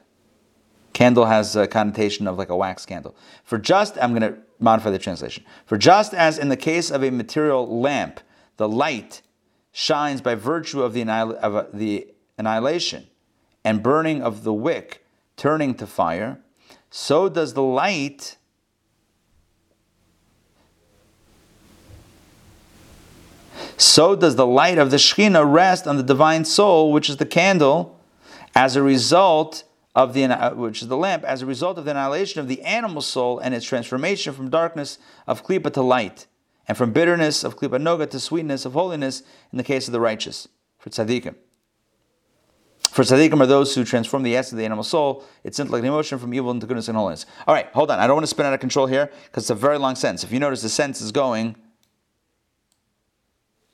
Candle has a connotation of like a wax candle. For just, I'm going to modify the translation. For just as in the case of a material lamp, the light shines by virtue of the, annihil- of uh, the annihilation and burning of the wick turning to fire, so does the light so does the light of the Shekhinah rest on the divine soul, which is the candle, as a result of the which is the lamp, as a result of the annihilation of the animal soul and its transformation from darkness of klipa to light, and from bitterness of klipa noga to sweetness of holiness in the case of the righteous, for tzaddikim. For tzaddikim are those who transform the essence of the animal soul, its intellect and emotion from evil into goodness and holiness. All right, hold on. I don't want to spin out of control here because it's a very long sentence. If you notice, the sentence is going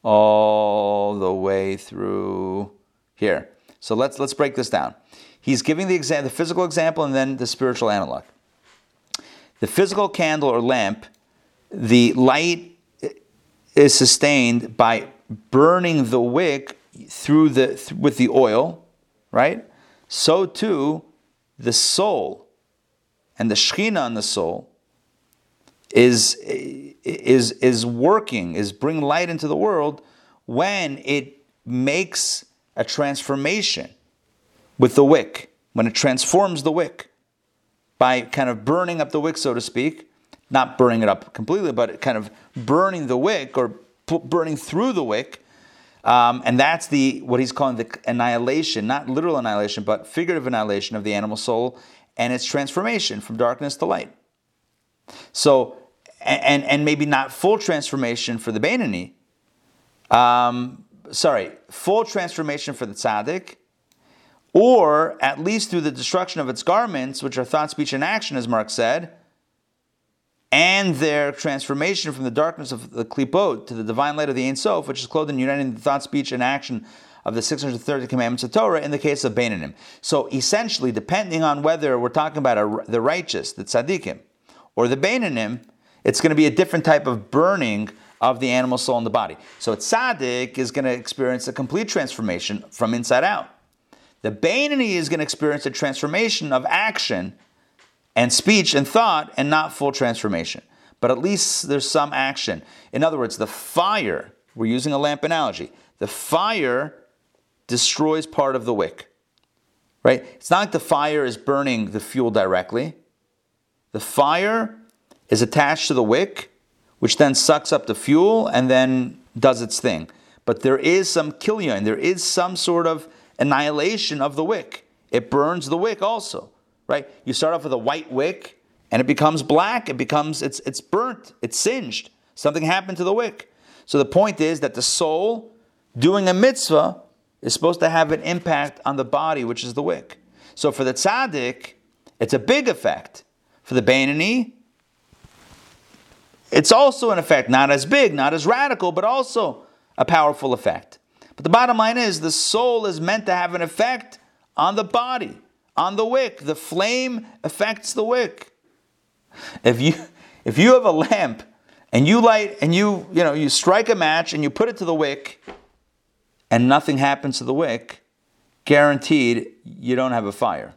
all the way through here. So let's let's break this down. He's giving the exam, the physical example, and then the spiritual analog. The physical candle or lamp, the light is sustained by burning the wick through the with the oil right? So too, the soul and the Shekhinah on the soul is, is, is working, is bringing light into the world when it makes a transformation with the wick, when it transforms the wick by kind of burning up the wick, so to speak, not burning it up completely, but kind of burning the wick or burning through the wick um, and that's the what he's calling the annihilation, not literal annihilation, but figurative annihilation of the animal soul and its transformation from darkness to light. So, and and maybe not full transformation for the Beinoni. Um, sorry, full transformation for the tzaddik, or at least through the destruction of its garments, which are thought, speech, and action, as Mark said, and their transformation from the darkness of the klipot to the divine light of the Ein Sof, which is clothed in uniting the thought, speech, and action of the 630 commandments of Torah in the case of Beinanim. So essentially, depending on whether we're talking about a, the righteous, the tzaddikim, or the Beinanim, it's going to be a different type of burning of the animal soul in the body. So tzaddik is going to experience a complete transformation from inside out. The Beinani is going to experience a transformation of action and speech and thought and not full transformation. But at least there's some action. In other words, the fire, we're using a lamp analogy, the fire destroys part of the wick. Right? It's not like the fire is burning the fuel directly. The fire is attached to the wick, which then sucks up the fuel and then does its thing. But there is some kilyon, there is some sort of annihilation of the wick. It burns the wick also right? You start off with a white wick and it becomes black, it becomes, it's, it's burnt, it's singed. Something happened to the wick. So the point is that the soul doing a mitzvah is supposed to have an impact on the body, which is the wick. So for the tzaddik, it's a big effect. For the Bainani, it's also an effect, not as big, not as radical, but also a powerful effect. But the bottom line is the soul is meant to have an effect on the body, on the wick. The flame affects the wick. If you if you have a lamp and you light and you you know you strike a match and you put it to the wick and nothing happens to the wick, guaranteed you don't have a fire.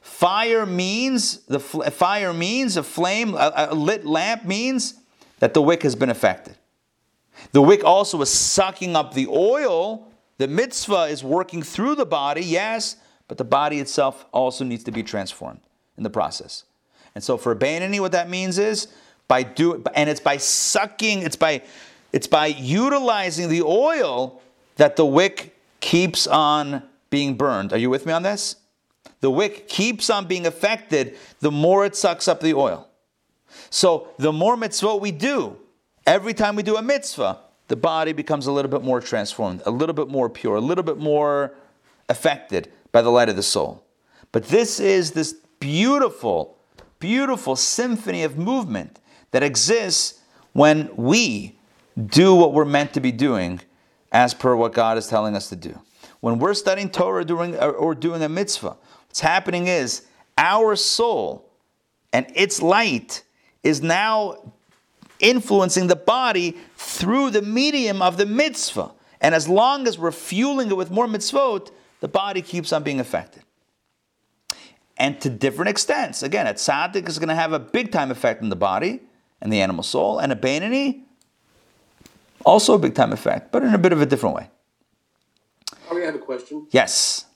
Fire means the fl- fire means a flame, a, a lit lamp means that the wick has been affected. The wick also is sucking up the oil. The mitzvah is working through the body, yes, but the body itself also needs to be transformed in the process. And so for Bainani, what that means is by do and it's by sucking, it's by it's by utilizing the oil that the wick keeps on being burned. Are you with me on this? The wick keeps on being affected the more it sucks up the oil. So the more mitzvah we do, every time we do a mitzvah, the body becomes a little bit more transformed, a little bit more pure, a little bit more affected by the light of the soul. But this is this beautiful, beautiful symphony of movement that exists when we do what we're meant to be doing as per what God is telling us to do. When we're studying Torah doing, or doing a mitzvah, what's happening is our soul and its light is now influencing the body through the medium of the mitzvah. And as long as we're fueling it with more mitzvot, the body keeps on being affected. And to different extents. Again, a tzaddik is going to have a big time effect on the body and the animal soul, and a Bainani, also a big time effect, but in a bit of a different way. I have a question. Yes.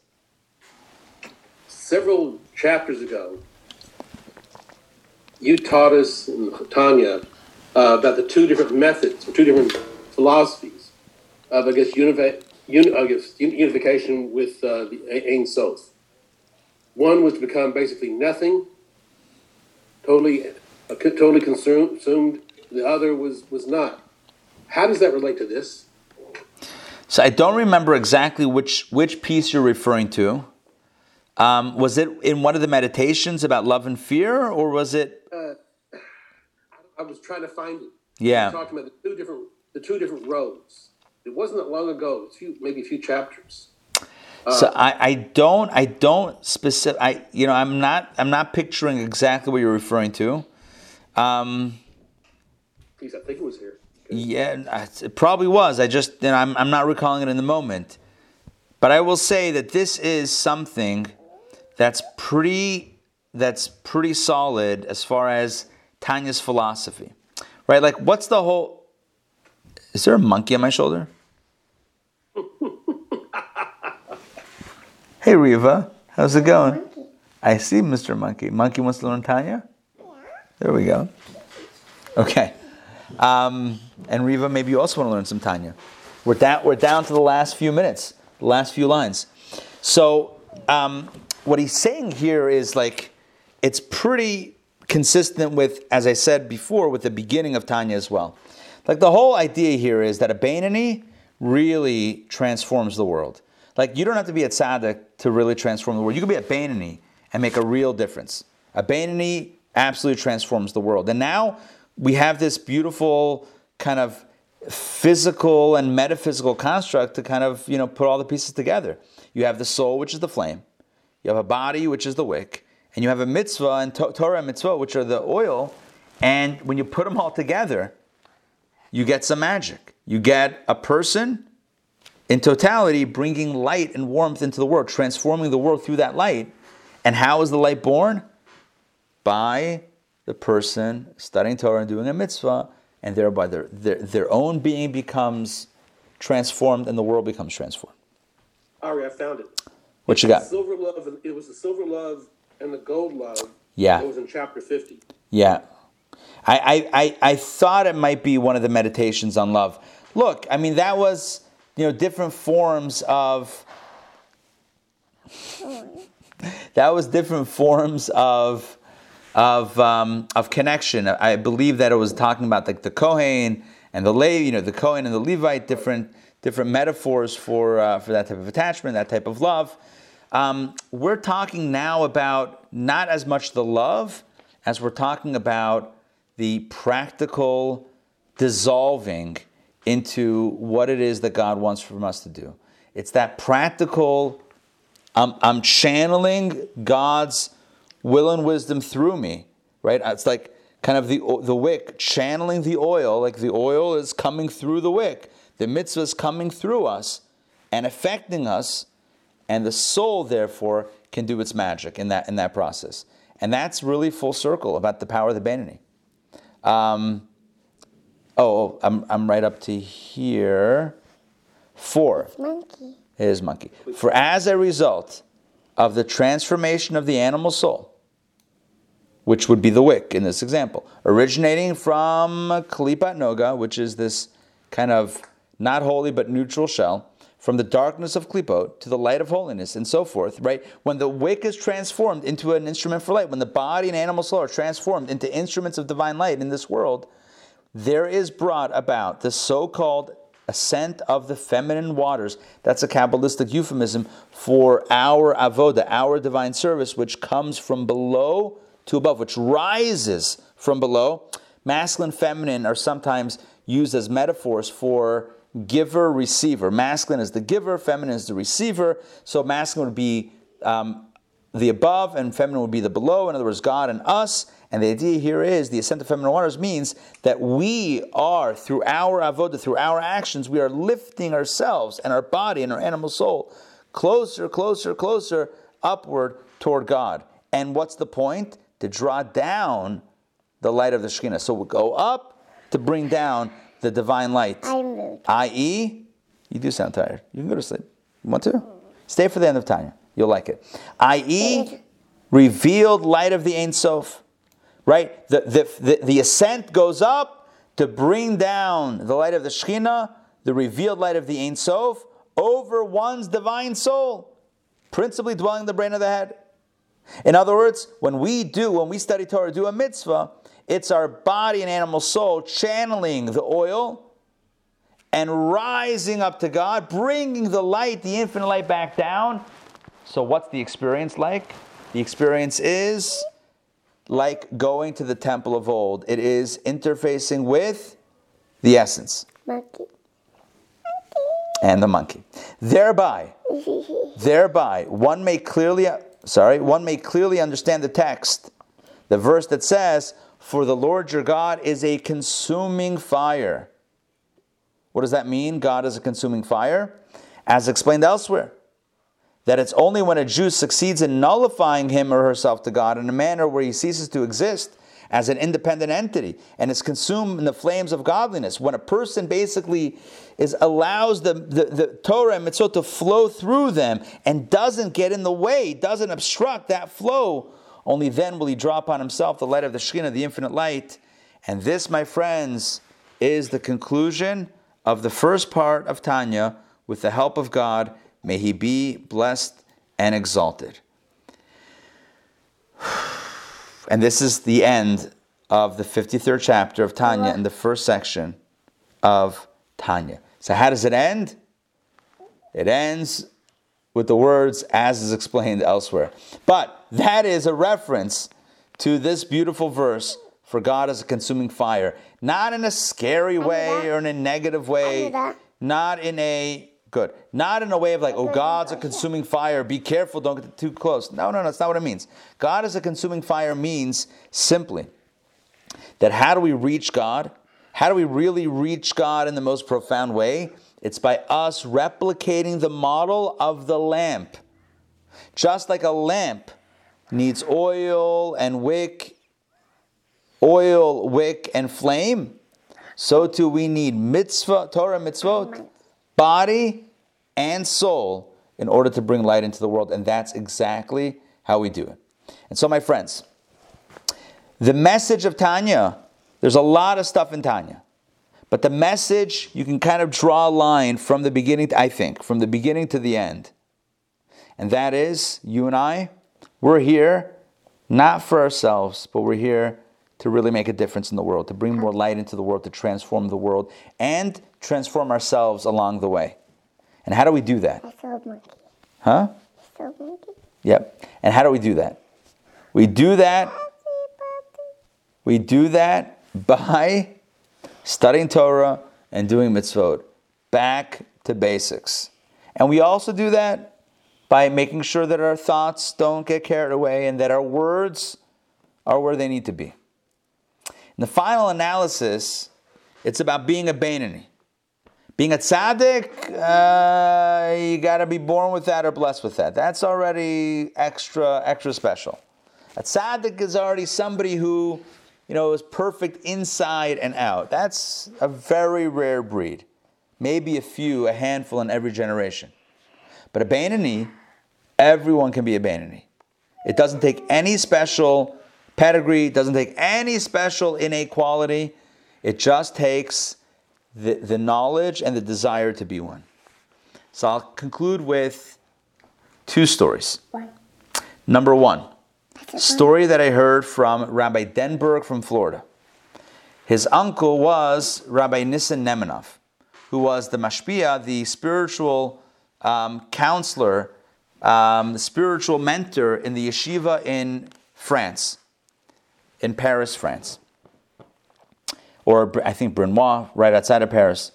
Several chapters ago, you taught us in Tanya uh, about the two different methods, or two different philosophies of, I guess, unifi- guess unification with uh, the Ein Sof. One was to become basically nothing, totally, uh, totally consumed. The other was was not. How does that relate to this? So I don't remember exactly which which piece you're referring to. Um, was it in one of the meditations about love and fear, or was it? Uh, I was trying to find it. Yeah. talking about the two different the two different roads. It wasn't that long ago. It's few, maybe a few chapters. So I, I don't I don't specific I you know I'm not I'm not picturing exactly what you're referring to. Um, Please, I think it was here. yeah, it probably was. I just you know, I'm I'm not recalling it in the moment. But I will say that this is something that's pretty that's pretty solid as far as Tanya's philosophy. Right? Like what's the whole Is there a monkey on my shoulder? Hey Riva, how's it going? Monkey. I see Mr. Monkey. Monkey wants to learn Tanya? Yeah. There we go. Okay. Um, and Riva, maybe you also want to learn some Tanya. We're down, we're down to the last few minutes, the last few lines. So, um, what he's saying here is like, it's pretty consistent with, as I said before, with the beginning of Tanya as well. Like, the whole idea here is that a Bainani really transforms the world. Like, you don't have to be a tzaddik to really transform the world. You can be a Bainani and make a real difference. A Bainani absolutely transforms the world. And now we have this beautiful kind of physical and metaphysical construct to kind of, you know, put all the pieces together. You have the soul, which is the flame. You have a body, which is the wick. And you have a mitzvah and to- Torah and mitzvah, which are the oil. And when you put them all together, you get some magic. You get a person in totality bringing light and warmth into the world, transforming the world through that light. And how is the light born? By the person studying Torah and doing a mitzvah, and thereby their, their, their own being becomes transformed and the world becomes transformed. Ari, I found it. What you got? Silver love. and- It was the silver love and the gold love. Yeah. It was in chapter fifty. Yeah. I, I, I, I thought it might be one of the meditations on love. Look, I mean, that was, you know, different forms of, that was different forms of, of, um, of connection. I believe that it was talking about like the Kohen and the Levi, you know, the Kohen and the Levite, different, different metaphors for, uh, for that type of attachment, that type of love. Um, we're talking now about not as much the love as we're talking about the practical dissolving into what it is that God wants from us to do. It's that practical, I'm, I'm channeling God's will and wisdom through me, right? It's like kind of the, the wick channeling the oil, like the oil is coming through the wick. The mitzvah is coming through us and affecting us, and the soul, therefore, can do its magic in that, in that process. And that's really full circle about the power of the Beinoni. Um, oh, oh, I'm, I'm right up to here. Four. Monkey. It is monkey. For as a result of the transformation of the animal soul, which would be the wick in this example, originating from Kalipat Noga, which is this kind of not holy but neutral shell, from the darkness of klipot to the light of holiness and so forth, right? When the wick is transformed into an instrument for light, when the body and animal soul are transformed into instruments of divine light in this world, there is brought about the so called ascent of the feminine waters. That's a Kabbalistic euphemism for our avoda, our divine service, which comes from below to above, which rises from below. Masculine, feminine are sometimes used as metaphors for giver, receiver. Masculine is the giver, feminine is the receiver. So masculine would be um, the above, and feminine would be the below. In other words, God and us. And the idea here is the ascent of feminine waters means that we are, through our avodah, through our actions, we are lifting ourselves and our body and our animal soul closer, closer, closer upward toward God. And what's the point? To draw down the light of the Shekhinah. So we'll go up to bring down the divine light. I'm rude. I.e., you do sound tired. You can go to sleep. You want to? Stay for the end of Tanya. You'll like it. I.e., revealed light of the Ein Sof. Right? The, the, the, the ascent goes up to bring down the light of the Shekhinah, the revealed light of the Ein Sof, over one's divine soul, principally dwelling in the brain of the head. In other words, when we do, when we study Torah, do a mitzvah, it's our body and animal soul channeling the oil and rising up to God, bringing the light, the infinite light, back down. So, what's the experience like? The experience is like going to the temple of old, it is interfacing with the essence Monkey. and the monkey. Thereby, thereby, one may clearly, sorry, one may clearly understand the text, the verse that says, "For the Lord your God is a consuming fire." What does that mean? God is a consuming fire, as explained elsewhere. That it's only when a Jew succeeds in nullifying him or herself to God in a manner where he ceases to exist as an independent entity and is consumed in the flames of godliness. When a person basically is allows the, the, the Torah and mitzvot to flow through them and doesn't get in the way, doesn't obstruct that flow, only then will he draw upon himself the light of the Shekhinah, the infinite light. And this, my friends, is the conclusion of the first part of Tanya with the help of God. May he be blessed and exalted. And this is the end of the 53rd chapter of Tanya in the first section of Tanya. So, how does it end? It ends with the words as is explained elsewhere. But that is a reference to this beautiful verse for God is a consuming fire. Not in a scary way or in a negative way, not in a good, not in a way of like, oh, God's a consuming fire, be careful, don't get too close. No, no, no, that's not what it means. God is a consuming fire means simply that how do we reach God? How do we really reach God in the most profound way? It's by us replicating the model of the lamp. Just like a lamp needs oil and wick, oil, wick, and flame, so too we need mitzvah, Torah mitzvot, body and soul in order to bring light into the world. And that's exactly how we do it. And so, my friends, the message of Tanya, there's a lot of stuff in Tanya. But the message, you can kind of draw a line from the beginning, I think, from the beginning to the end. And that is, you and I, we're here not for ourselves, but we're here to really make a difference in the world, to bring more light into the world, to transform the world, and transform ourselves along the way. And how do we do that? I saw a monkey. Huh? I saw a monkey. Yep. And how do we do that? We do that. We do that by studying Torah and doing mitzvot. Back to basics. And we also do that by making sure that our thoughts don't get carried away and that our words are where they need to be. In the final analysis, it's about being a Bainani. Being a tzaddik, uh, you got to be born with that or blessed with that. That's already extra, extra special. A tzaddik is already somebody who, you know, is perfect inside and out. That's a very rare breed. Maybe a few, a handful in every generation. But a Bainani, everyone can be a Bainani. It doesn't take any special pedigree, doesn't take any special innate quality. It just takes the, the knowledge and the desire to be one. So I'll conclude with two stories. One. Number one, story that I heard from Rabbi Denberg from Florida. His uncle was Rabbi Nissen Nemenov, who was the mashpia, the spiritual um, counselor, um, the spiritual mentor in the yeshiva in France, in Paris, France, or I think Brunoy, right outside of Paris.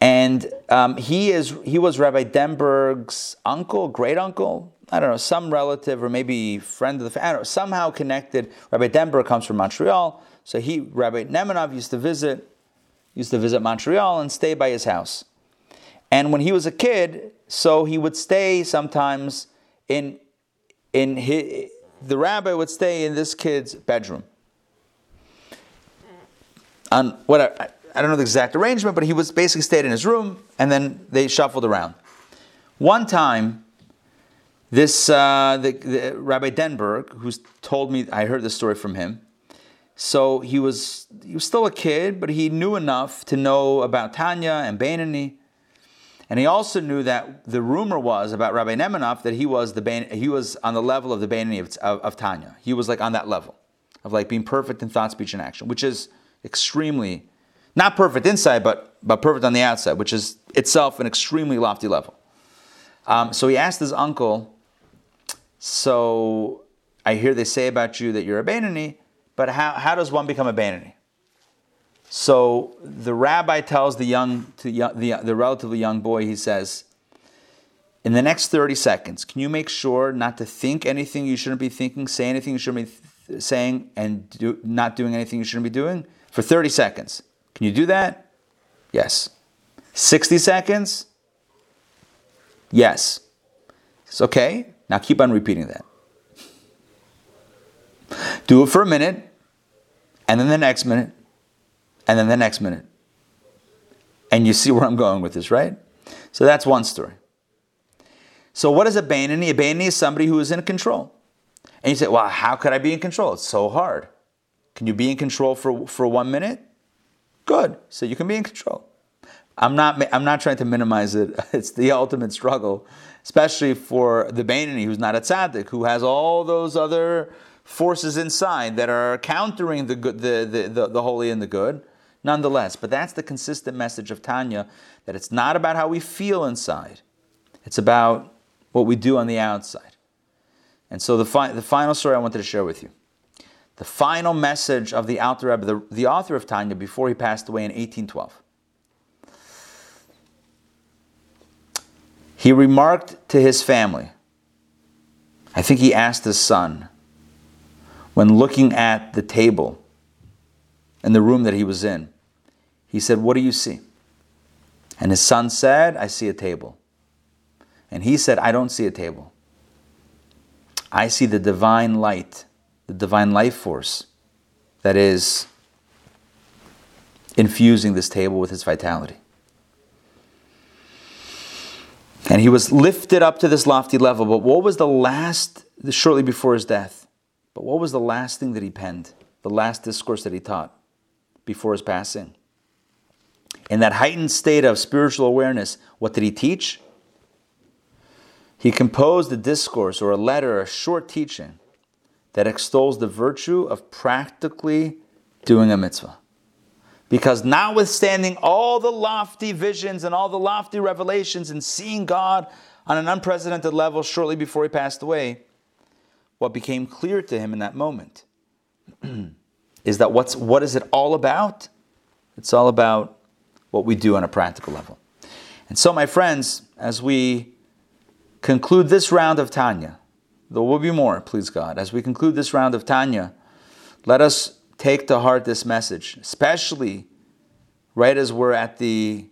And um, he is he was Rabbi Denberg's uncle, great uncle, I don't know, some relative or maybe friend of the family, somehow connected. Rabbi Denberg comes from Montreal, so he Rabbi Nemanov, used to visit used to visit Montreal and stay by his house. And when he was a kid, so he would stay sometimes in in his, the rabbi would stay in this kid's bedroom. On what I, I don't know the exact arrangement, but he was basically stayed in his room, and then they shuffled around. One time, this uh, the, the Rabbi Denberg, who's told me, I heard this story from him. So he was he was still a kid, but he knew enough to know about Tanya and Bainani. And he also knew that the rumor was about Rabbi Nemenov that he was the he was on the level of the Bainani of, of, of Tanya. He was like on that level of like being perfect in thought, speech, and action, which is extremely not perfect inside, but but perfect on the outside, which is itself an extremely lofty level. Um, so he asked his uncle, "So I hear they say about you that you're a Bainani, but how, how does one become a Bainani?" So the rabbi tells the young, young the, the relatively young boy, he says, in the next 30 seconds, can you make sure not to think anything you shouldn't be thinking, say anything you shouldn't be th- saying, and do, not doing anything you shouldn't be doing? For 30 seconds. Can you do that? Yes. 60 seconds? Yes. It's okay. Now keep on repeating that. Do it for a minute, and then the next minute, and then the next minute. And you see where I'm going with this, right? So that's one story. So what is a Bainani? A Bainani is somebody who is in control. And you say, well, how could I be in control? It's so hard. Can you be in control for, for one minute? Good. So you can be in control. I'm not, I'm not trying to minimize it. It's the ultimate struggle, especially for the Bainani who's not a tzaddik, who has all those other forces inside that are countering the, good, the, the, the, the holy and the good nonetheless. But that's the consistent message of Tanya that it's not about how we feel inside, it's about what we do on the outside. And so the, fi- the final story I wanted to share with you. The final message of the Alter Rebbe, the, the author of Tanya, before he passed away in 1812. He remarked to his family, I think he asked his son, when looking at the table in the room that he was in, he said, What do you see? And his son said, I see a table. And he said, I don't see a table. I see the divine light, the divine life force that is infusing this table with its vitality. And he was lifted up to this lofty level. But what was the last, shortly before his death, but what was the last thing that he penned, the last discourse that he taught before his passing? In that heightened state of spiritual awareness, what did he teach? He composed a discourse or a letter, a short teaching that extols the virtue of practically doing a mitzvah. Because notwithstanding all the lofty visions and all the lofty revelations and seeing God on an unprecedented level shortly before he passed away, what became clear to him in that moment is that what's what is it all about? It's all about what we do on a practical level. And so, my friends, as we conclude this round of Tanya, there will be more, please God. As we conclude this round of Tanya, let us take to heart this message, especially right as we're at the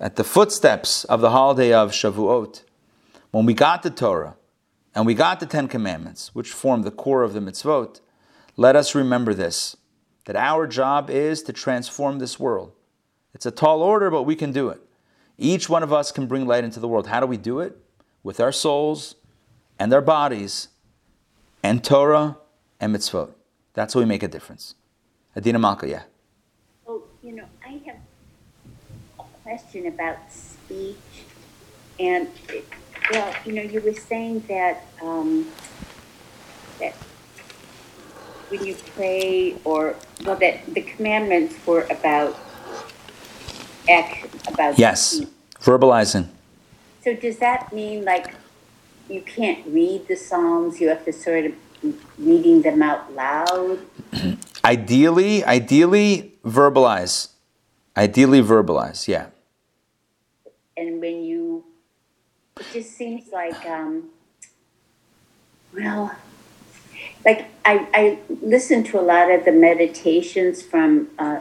at the footsteps of the holiday of Shavuot. When we got the Torah and we got the Ten Commandments, which form the core of the mitzvot, let us remember this that our job is to transform this world. It's a tall order, but we can do it. Each one of us can bring light into the world. How do we do it? With our souls and our bodies and Torah and mitzvot. That's how we make a difference. Adina Malka, yeah. Well, you know, I have a question about speech. And, well, you know, you were saying that, um, that when you pray or, well, that the commandments were about action, about Yes, verbalizing. So does that mean like you can't read the Psalms, you have to sort of reading them out loud? Ideally, ideally, verbalize. Ideally, verbalize, yeah. and when you it just seems like um well like i i listen to a lot of the meditations from uh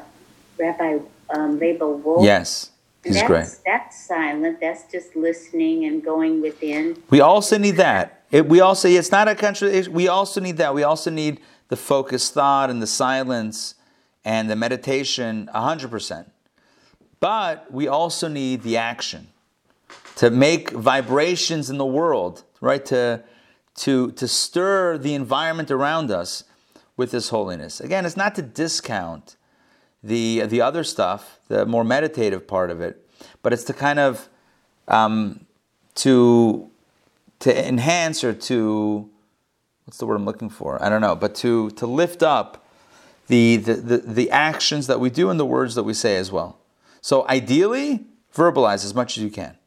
rabbi um Laibl Wolf. Yes, he's that's, great. That's silent. That's just listening and going within. We also need that. It, we also it's not a country. We also need that. We also need the focused thought and the silence and the meditation. hundred percent. But we also need the action to make vibrations in the world, right? To to to stir the environment around us with this holiness. Again, it's not to discount the the other stuff, the more meditative part of it, but it's to kind of um, to to enhance or to what's the word I'm looking for? I don't know, but to to lift up the the, the, the actions that we do and the words that we say as well. So ideally, verbalize as much as you can.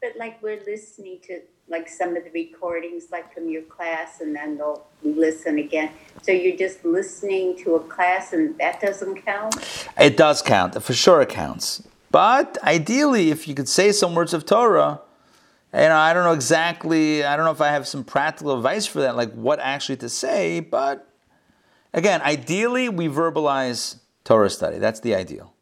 But like we're listening to like some of the recordings, like from your class, and then they'll listen again. So you're just listening to a class, and that doesn't count. It does count, for sure it counts. But ideally, if you could say some words of Torah, you know, I don't know exactly, I don't know if I have some practical advice for that, like what actually to say, but again, ideally, we verbalize Torah study. That's the ideal.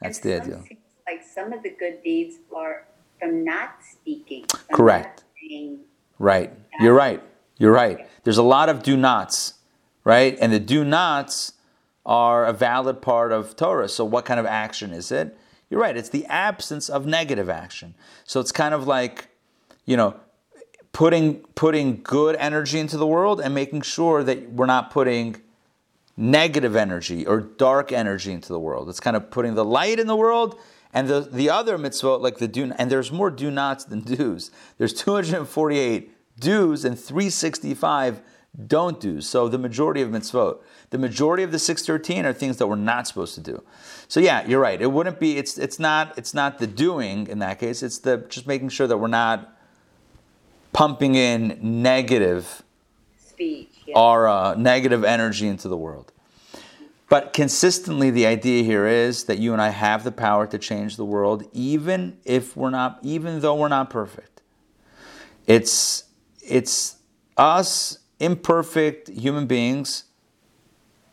That's And the ideal. seems Like some of the good deeds are from not speaking. Correct. Saying- Right. You're right. You're right. There's a lot of do nots, right? And the do nots are a valid part of Torah. So, what kind of action is it? You're right. It's the absence of negative action. So, it's kind of like, you know, putting putting good energy into the world and making sure that we're not putting negative energy or dark energy into the world. It's kind of putting the light in the world and the, the other mitzvot, like the do, and there's more do nots than do's. There's 248 do's and 365 don't do. So the majority of mitzvot, the majority of the 613 are things that we're not supposed to do. So yeah, you're right. It wouldn't be, it's, it's not, it's not the doing in that case. It's the, just making sure that we're not pumping in negative speech. Yeah. aura, negative energy into the world. But consistently, the idea here is that you and I have the power to change the world, even if we're not, even though we're not perfect. It's it's us imperfect human beings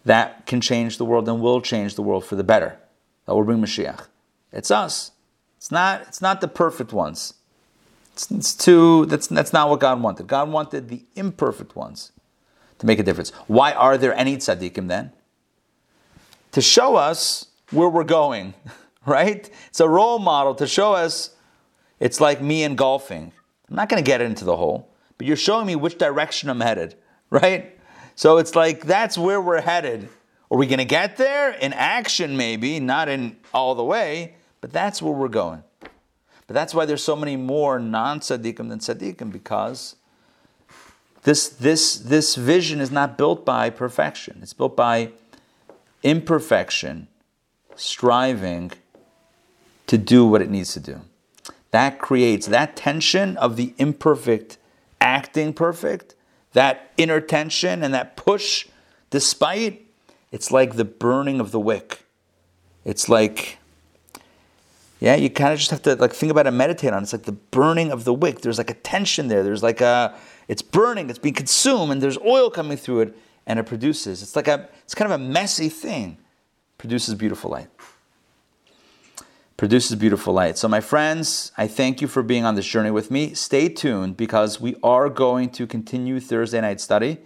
that can change the world and will change the world for the better. That will bring Mashiach. It's us. It's not. It's not the perfect ones. It's, it's too. That's that's not what God wanted. God wanted the imperfect ones to make a difference. Why are there any tzaddikim then? To show us where we're going, right? It's a role model to show us. It's like me in golfing. I'm not going to get into the hole, but you're showing me which direction I'm headed, right? So it's like that's where we're headed. Are we going to get there in action? Maybe not in all the way, but that's where we're going. But that's why there's so many more non tzaddikim than tzaddikim because this this this vision is not built by perfection. It's built by imperfection, striving to do what it needs to do. That creates that tension of the imperfect acting perfect, that inner tension and that push despite, it's like the burning of the wick. It's like, yeah, you kind of just have to like think about it, meditate on it. It's like the burning of the wick. There's like a tension there. There's like a, it's burning, it's being consumed, and there's oil coming through it, and it produces. It's like a, it's kind of a messy thing. Produces beautiful light produces beautiful light. So, my friends, I thank you for being on this journey with me. Stay tuned because we are going to continue Thursday night study.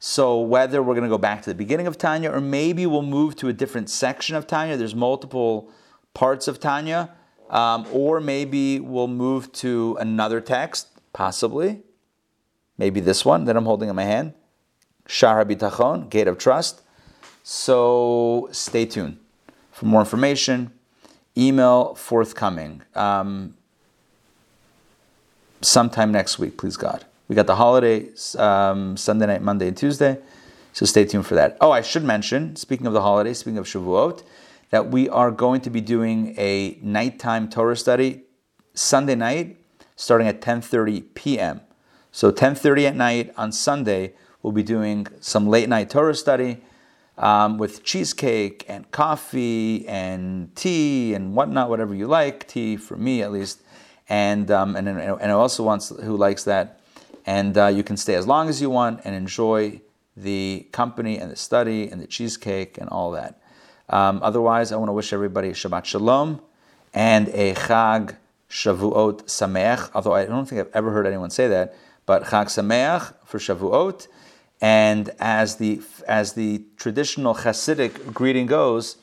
So, whether we're going to go back to the beginning of Tanya or maybe we'll move to a different section of Tanya, there's multiple parts of Tanya, um, or maybe we'll move to another text, possibly. Maybe this one that I'm holding in my hand Shahar Bitachon, Gate of Trust. So, stay tuned for more information email forthcoming um, sometime next week, please God. We got the holidays um, Sunday night, Monday, and Tuesday, so stay tuned for that. Oh, I should mention, speaking of the holidays, speaking of Shavuot, that we are going to be doing a nighttime Torah study Sunday night, starting at 10:30 p.m. So 10:30 at night on Sunday, we'll be doing some late night Torah study um, with cheesecake and coffee and tea and whatnot, whatever you like. Tea for me at least, and um, and and also wants who likes that. And uh, you can stay as long as you want and enjoy the company and the study and the cheesecake and all that. Um, otherwise, I want to wish everybody Shabbat Shalom and a Chag Shavuot Sameach. Although I don't think I've ever heard anyone say that, but Chag Sameach for Shavuot. And as the as the traditional Hasidic greeting goes,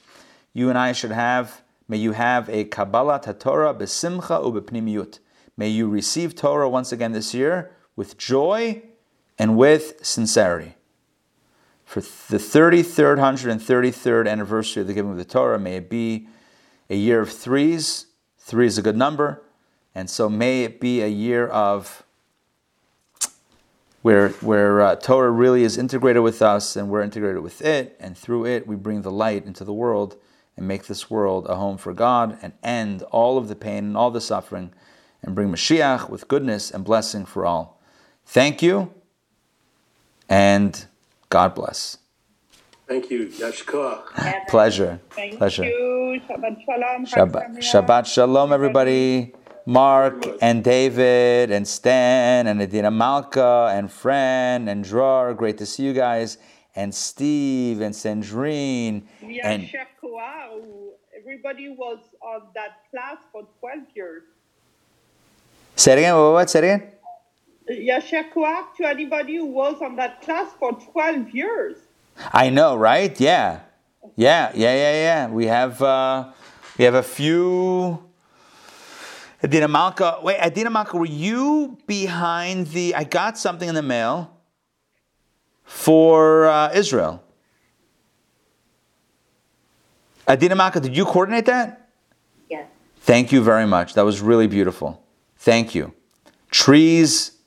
you and I should have. May you have a Kabbalat Torah besimcha ubepnimiyut. May you receive Torah once again this year with joy and with sincerity. For the 33rd, 133rd anniversary of the giving of the Torah, may it be a year of threes. Three is a good number. And so may it be a year of where, where uh, Torah really is integrated with us and we're integrated with it, and through it we bring the light into the world and make this world a home for God and end all of the pain and all the suffering and bring Mashiach with goodness and blessing for all. Thank you and God bless. Thank you. Yashkar. Pleasure. Thank Pleasure. you. Shabbat shalom. Shabbat, Shabbat Shalom, everybody. Mark and David and Stan and Adina Malka and Fran and Drar. Great to see you guys. And Steve and Sandrine. And Yasher Koach, who- everybody was on that class for 12 years. say it again. What? what? Say it again. Yasher Koach to anybody who was on that class for 12 years. I know, right? Yeah, yeah, yeah, yeah, yeah. We have uh, we have a few. Adina Malka, wait, Adina Malka, were you behind the? I got something in the mail for uh, Israel. Adina Malka, did you coordinate that? Yes. Thank you very much. That was really beautiful. Thank you. Trees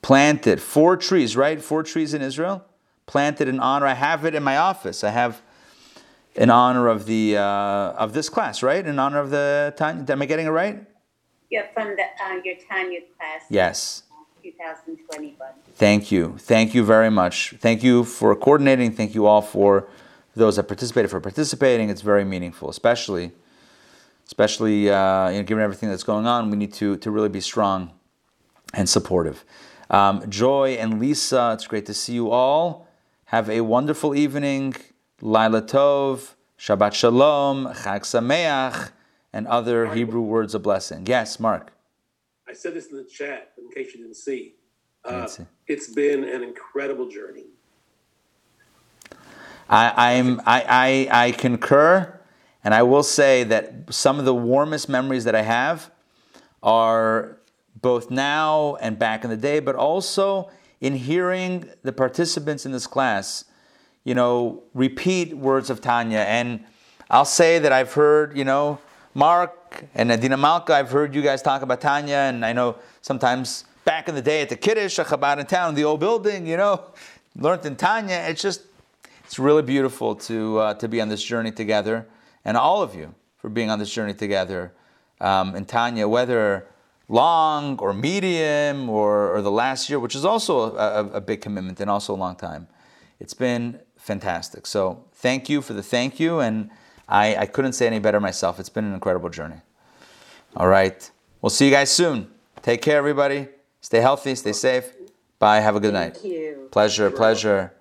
planted, four trees, right? Four trees in Israel planted in honor. I have it in my office. I have in honor of the uh, of this class, right? In honor of the time. Am I getting it right? Yeah, from the, uh, your Tanya class. Yes. 2021. Thank you. Thank you very much. Thank you for coordinating. Thank you all for those that participated for participating. It's very meaningful, especially, especially uh, you know, given everything that's going on. We need to to really be strong and supportive. Um, Joy and Lisa, it's great to see you all. Have a wonderful evening. Laila Tov, Shabbat Shalom, Chag Sameach, and other Hebrew words of blessing. Yes, Mark. I said this in the chat in case you didn't see. Uh, didn't see. It's been an incredible journey. I, I'm, I, I, I concur, and I will say that some of the warmest memories that I have are both now and back in the day, but also in hearing the participants in this class, you know, repeat words of Tanya. And I'll say that I've heard, you know, Mark and Adina Malka, I've heard you guys talk about Tanya, and I know sometimes back in the day at the Kiddush, a Chabad in town, the old building, you know, learned in Tanya. It's just, it's really beautiful to, uh, to be on this journey together. And all of you for being on this journey together um, in Tanya, whether long or medium or, or the last year, which is also a, a, a big commitment and also a long time. It's been fantastic. So thank you for the thank you. And I, I couldn't say any better myself. It's been an incredible journey. All right. We'll see you guys soon. Take care, everybody. Stay healthy, stay safe. Bye. Have a good night. you. Pleasure, pleasure.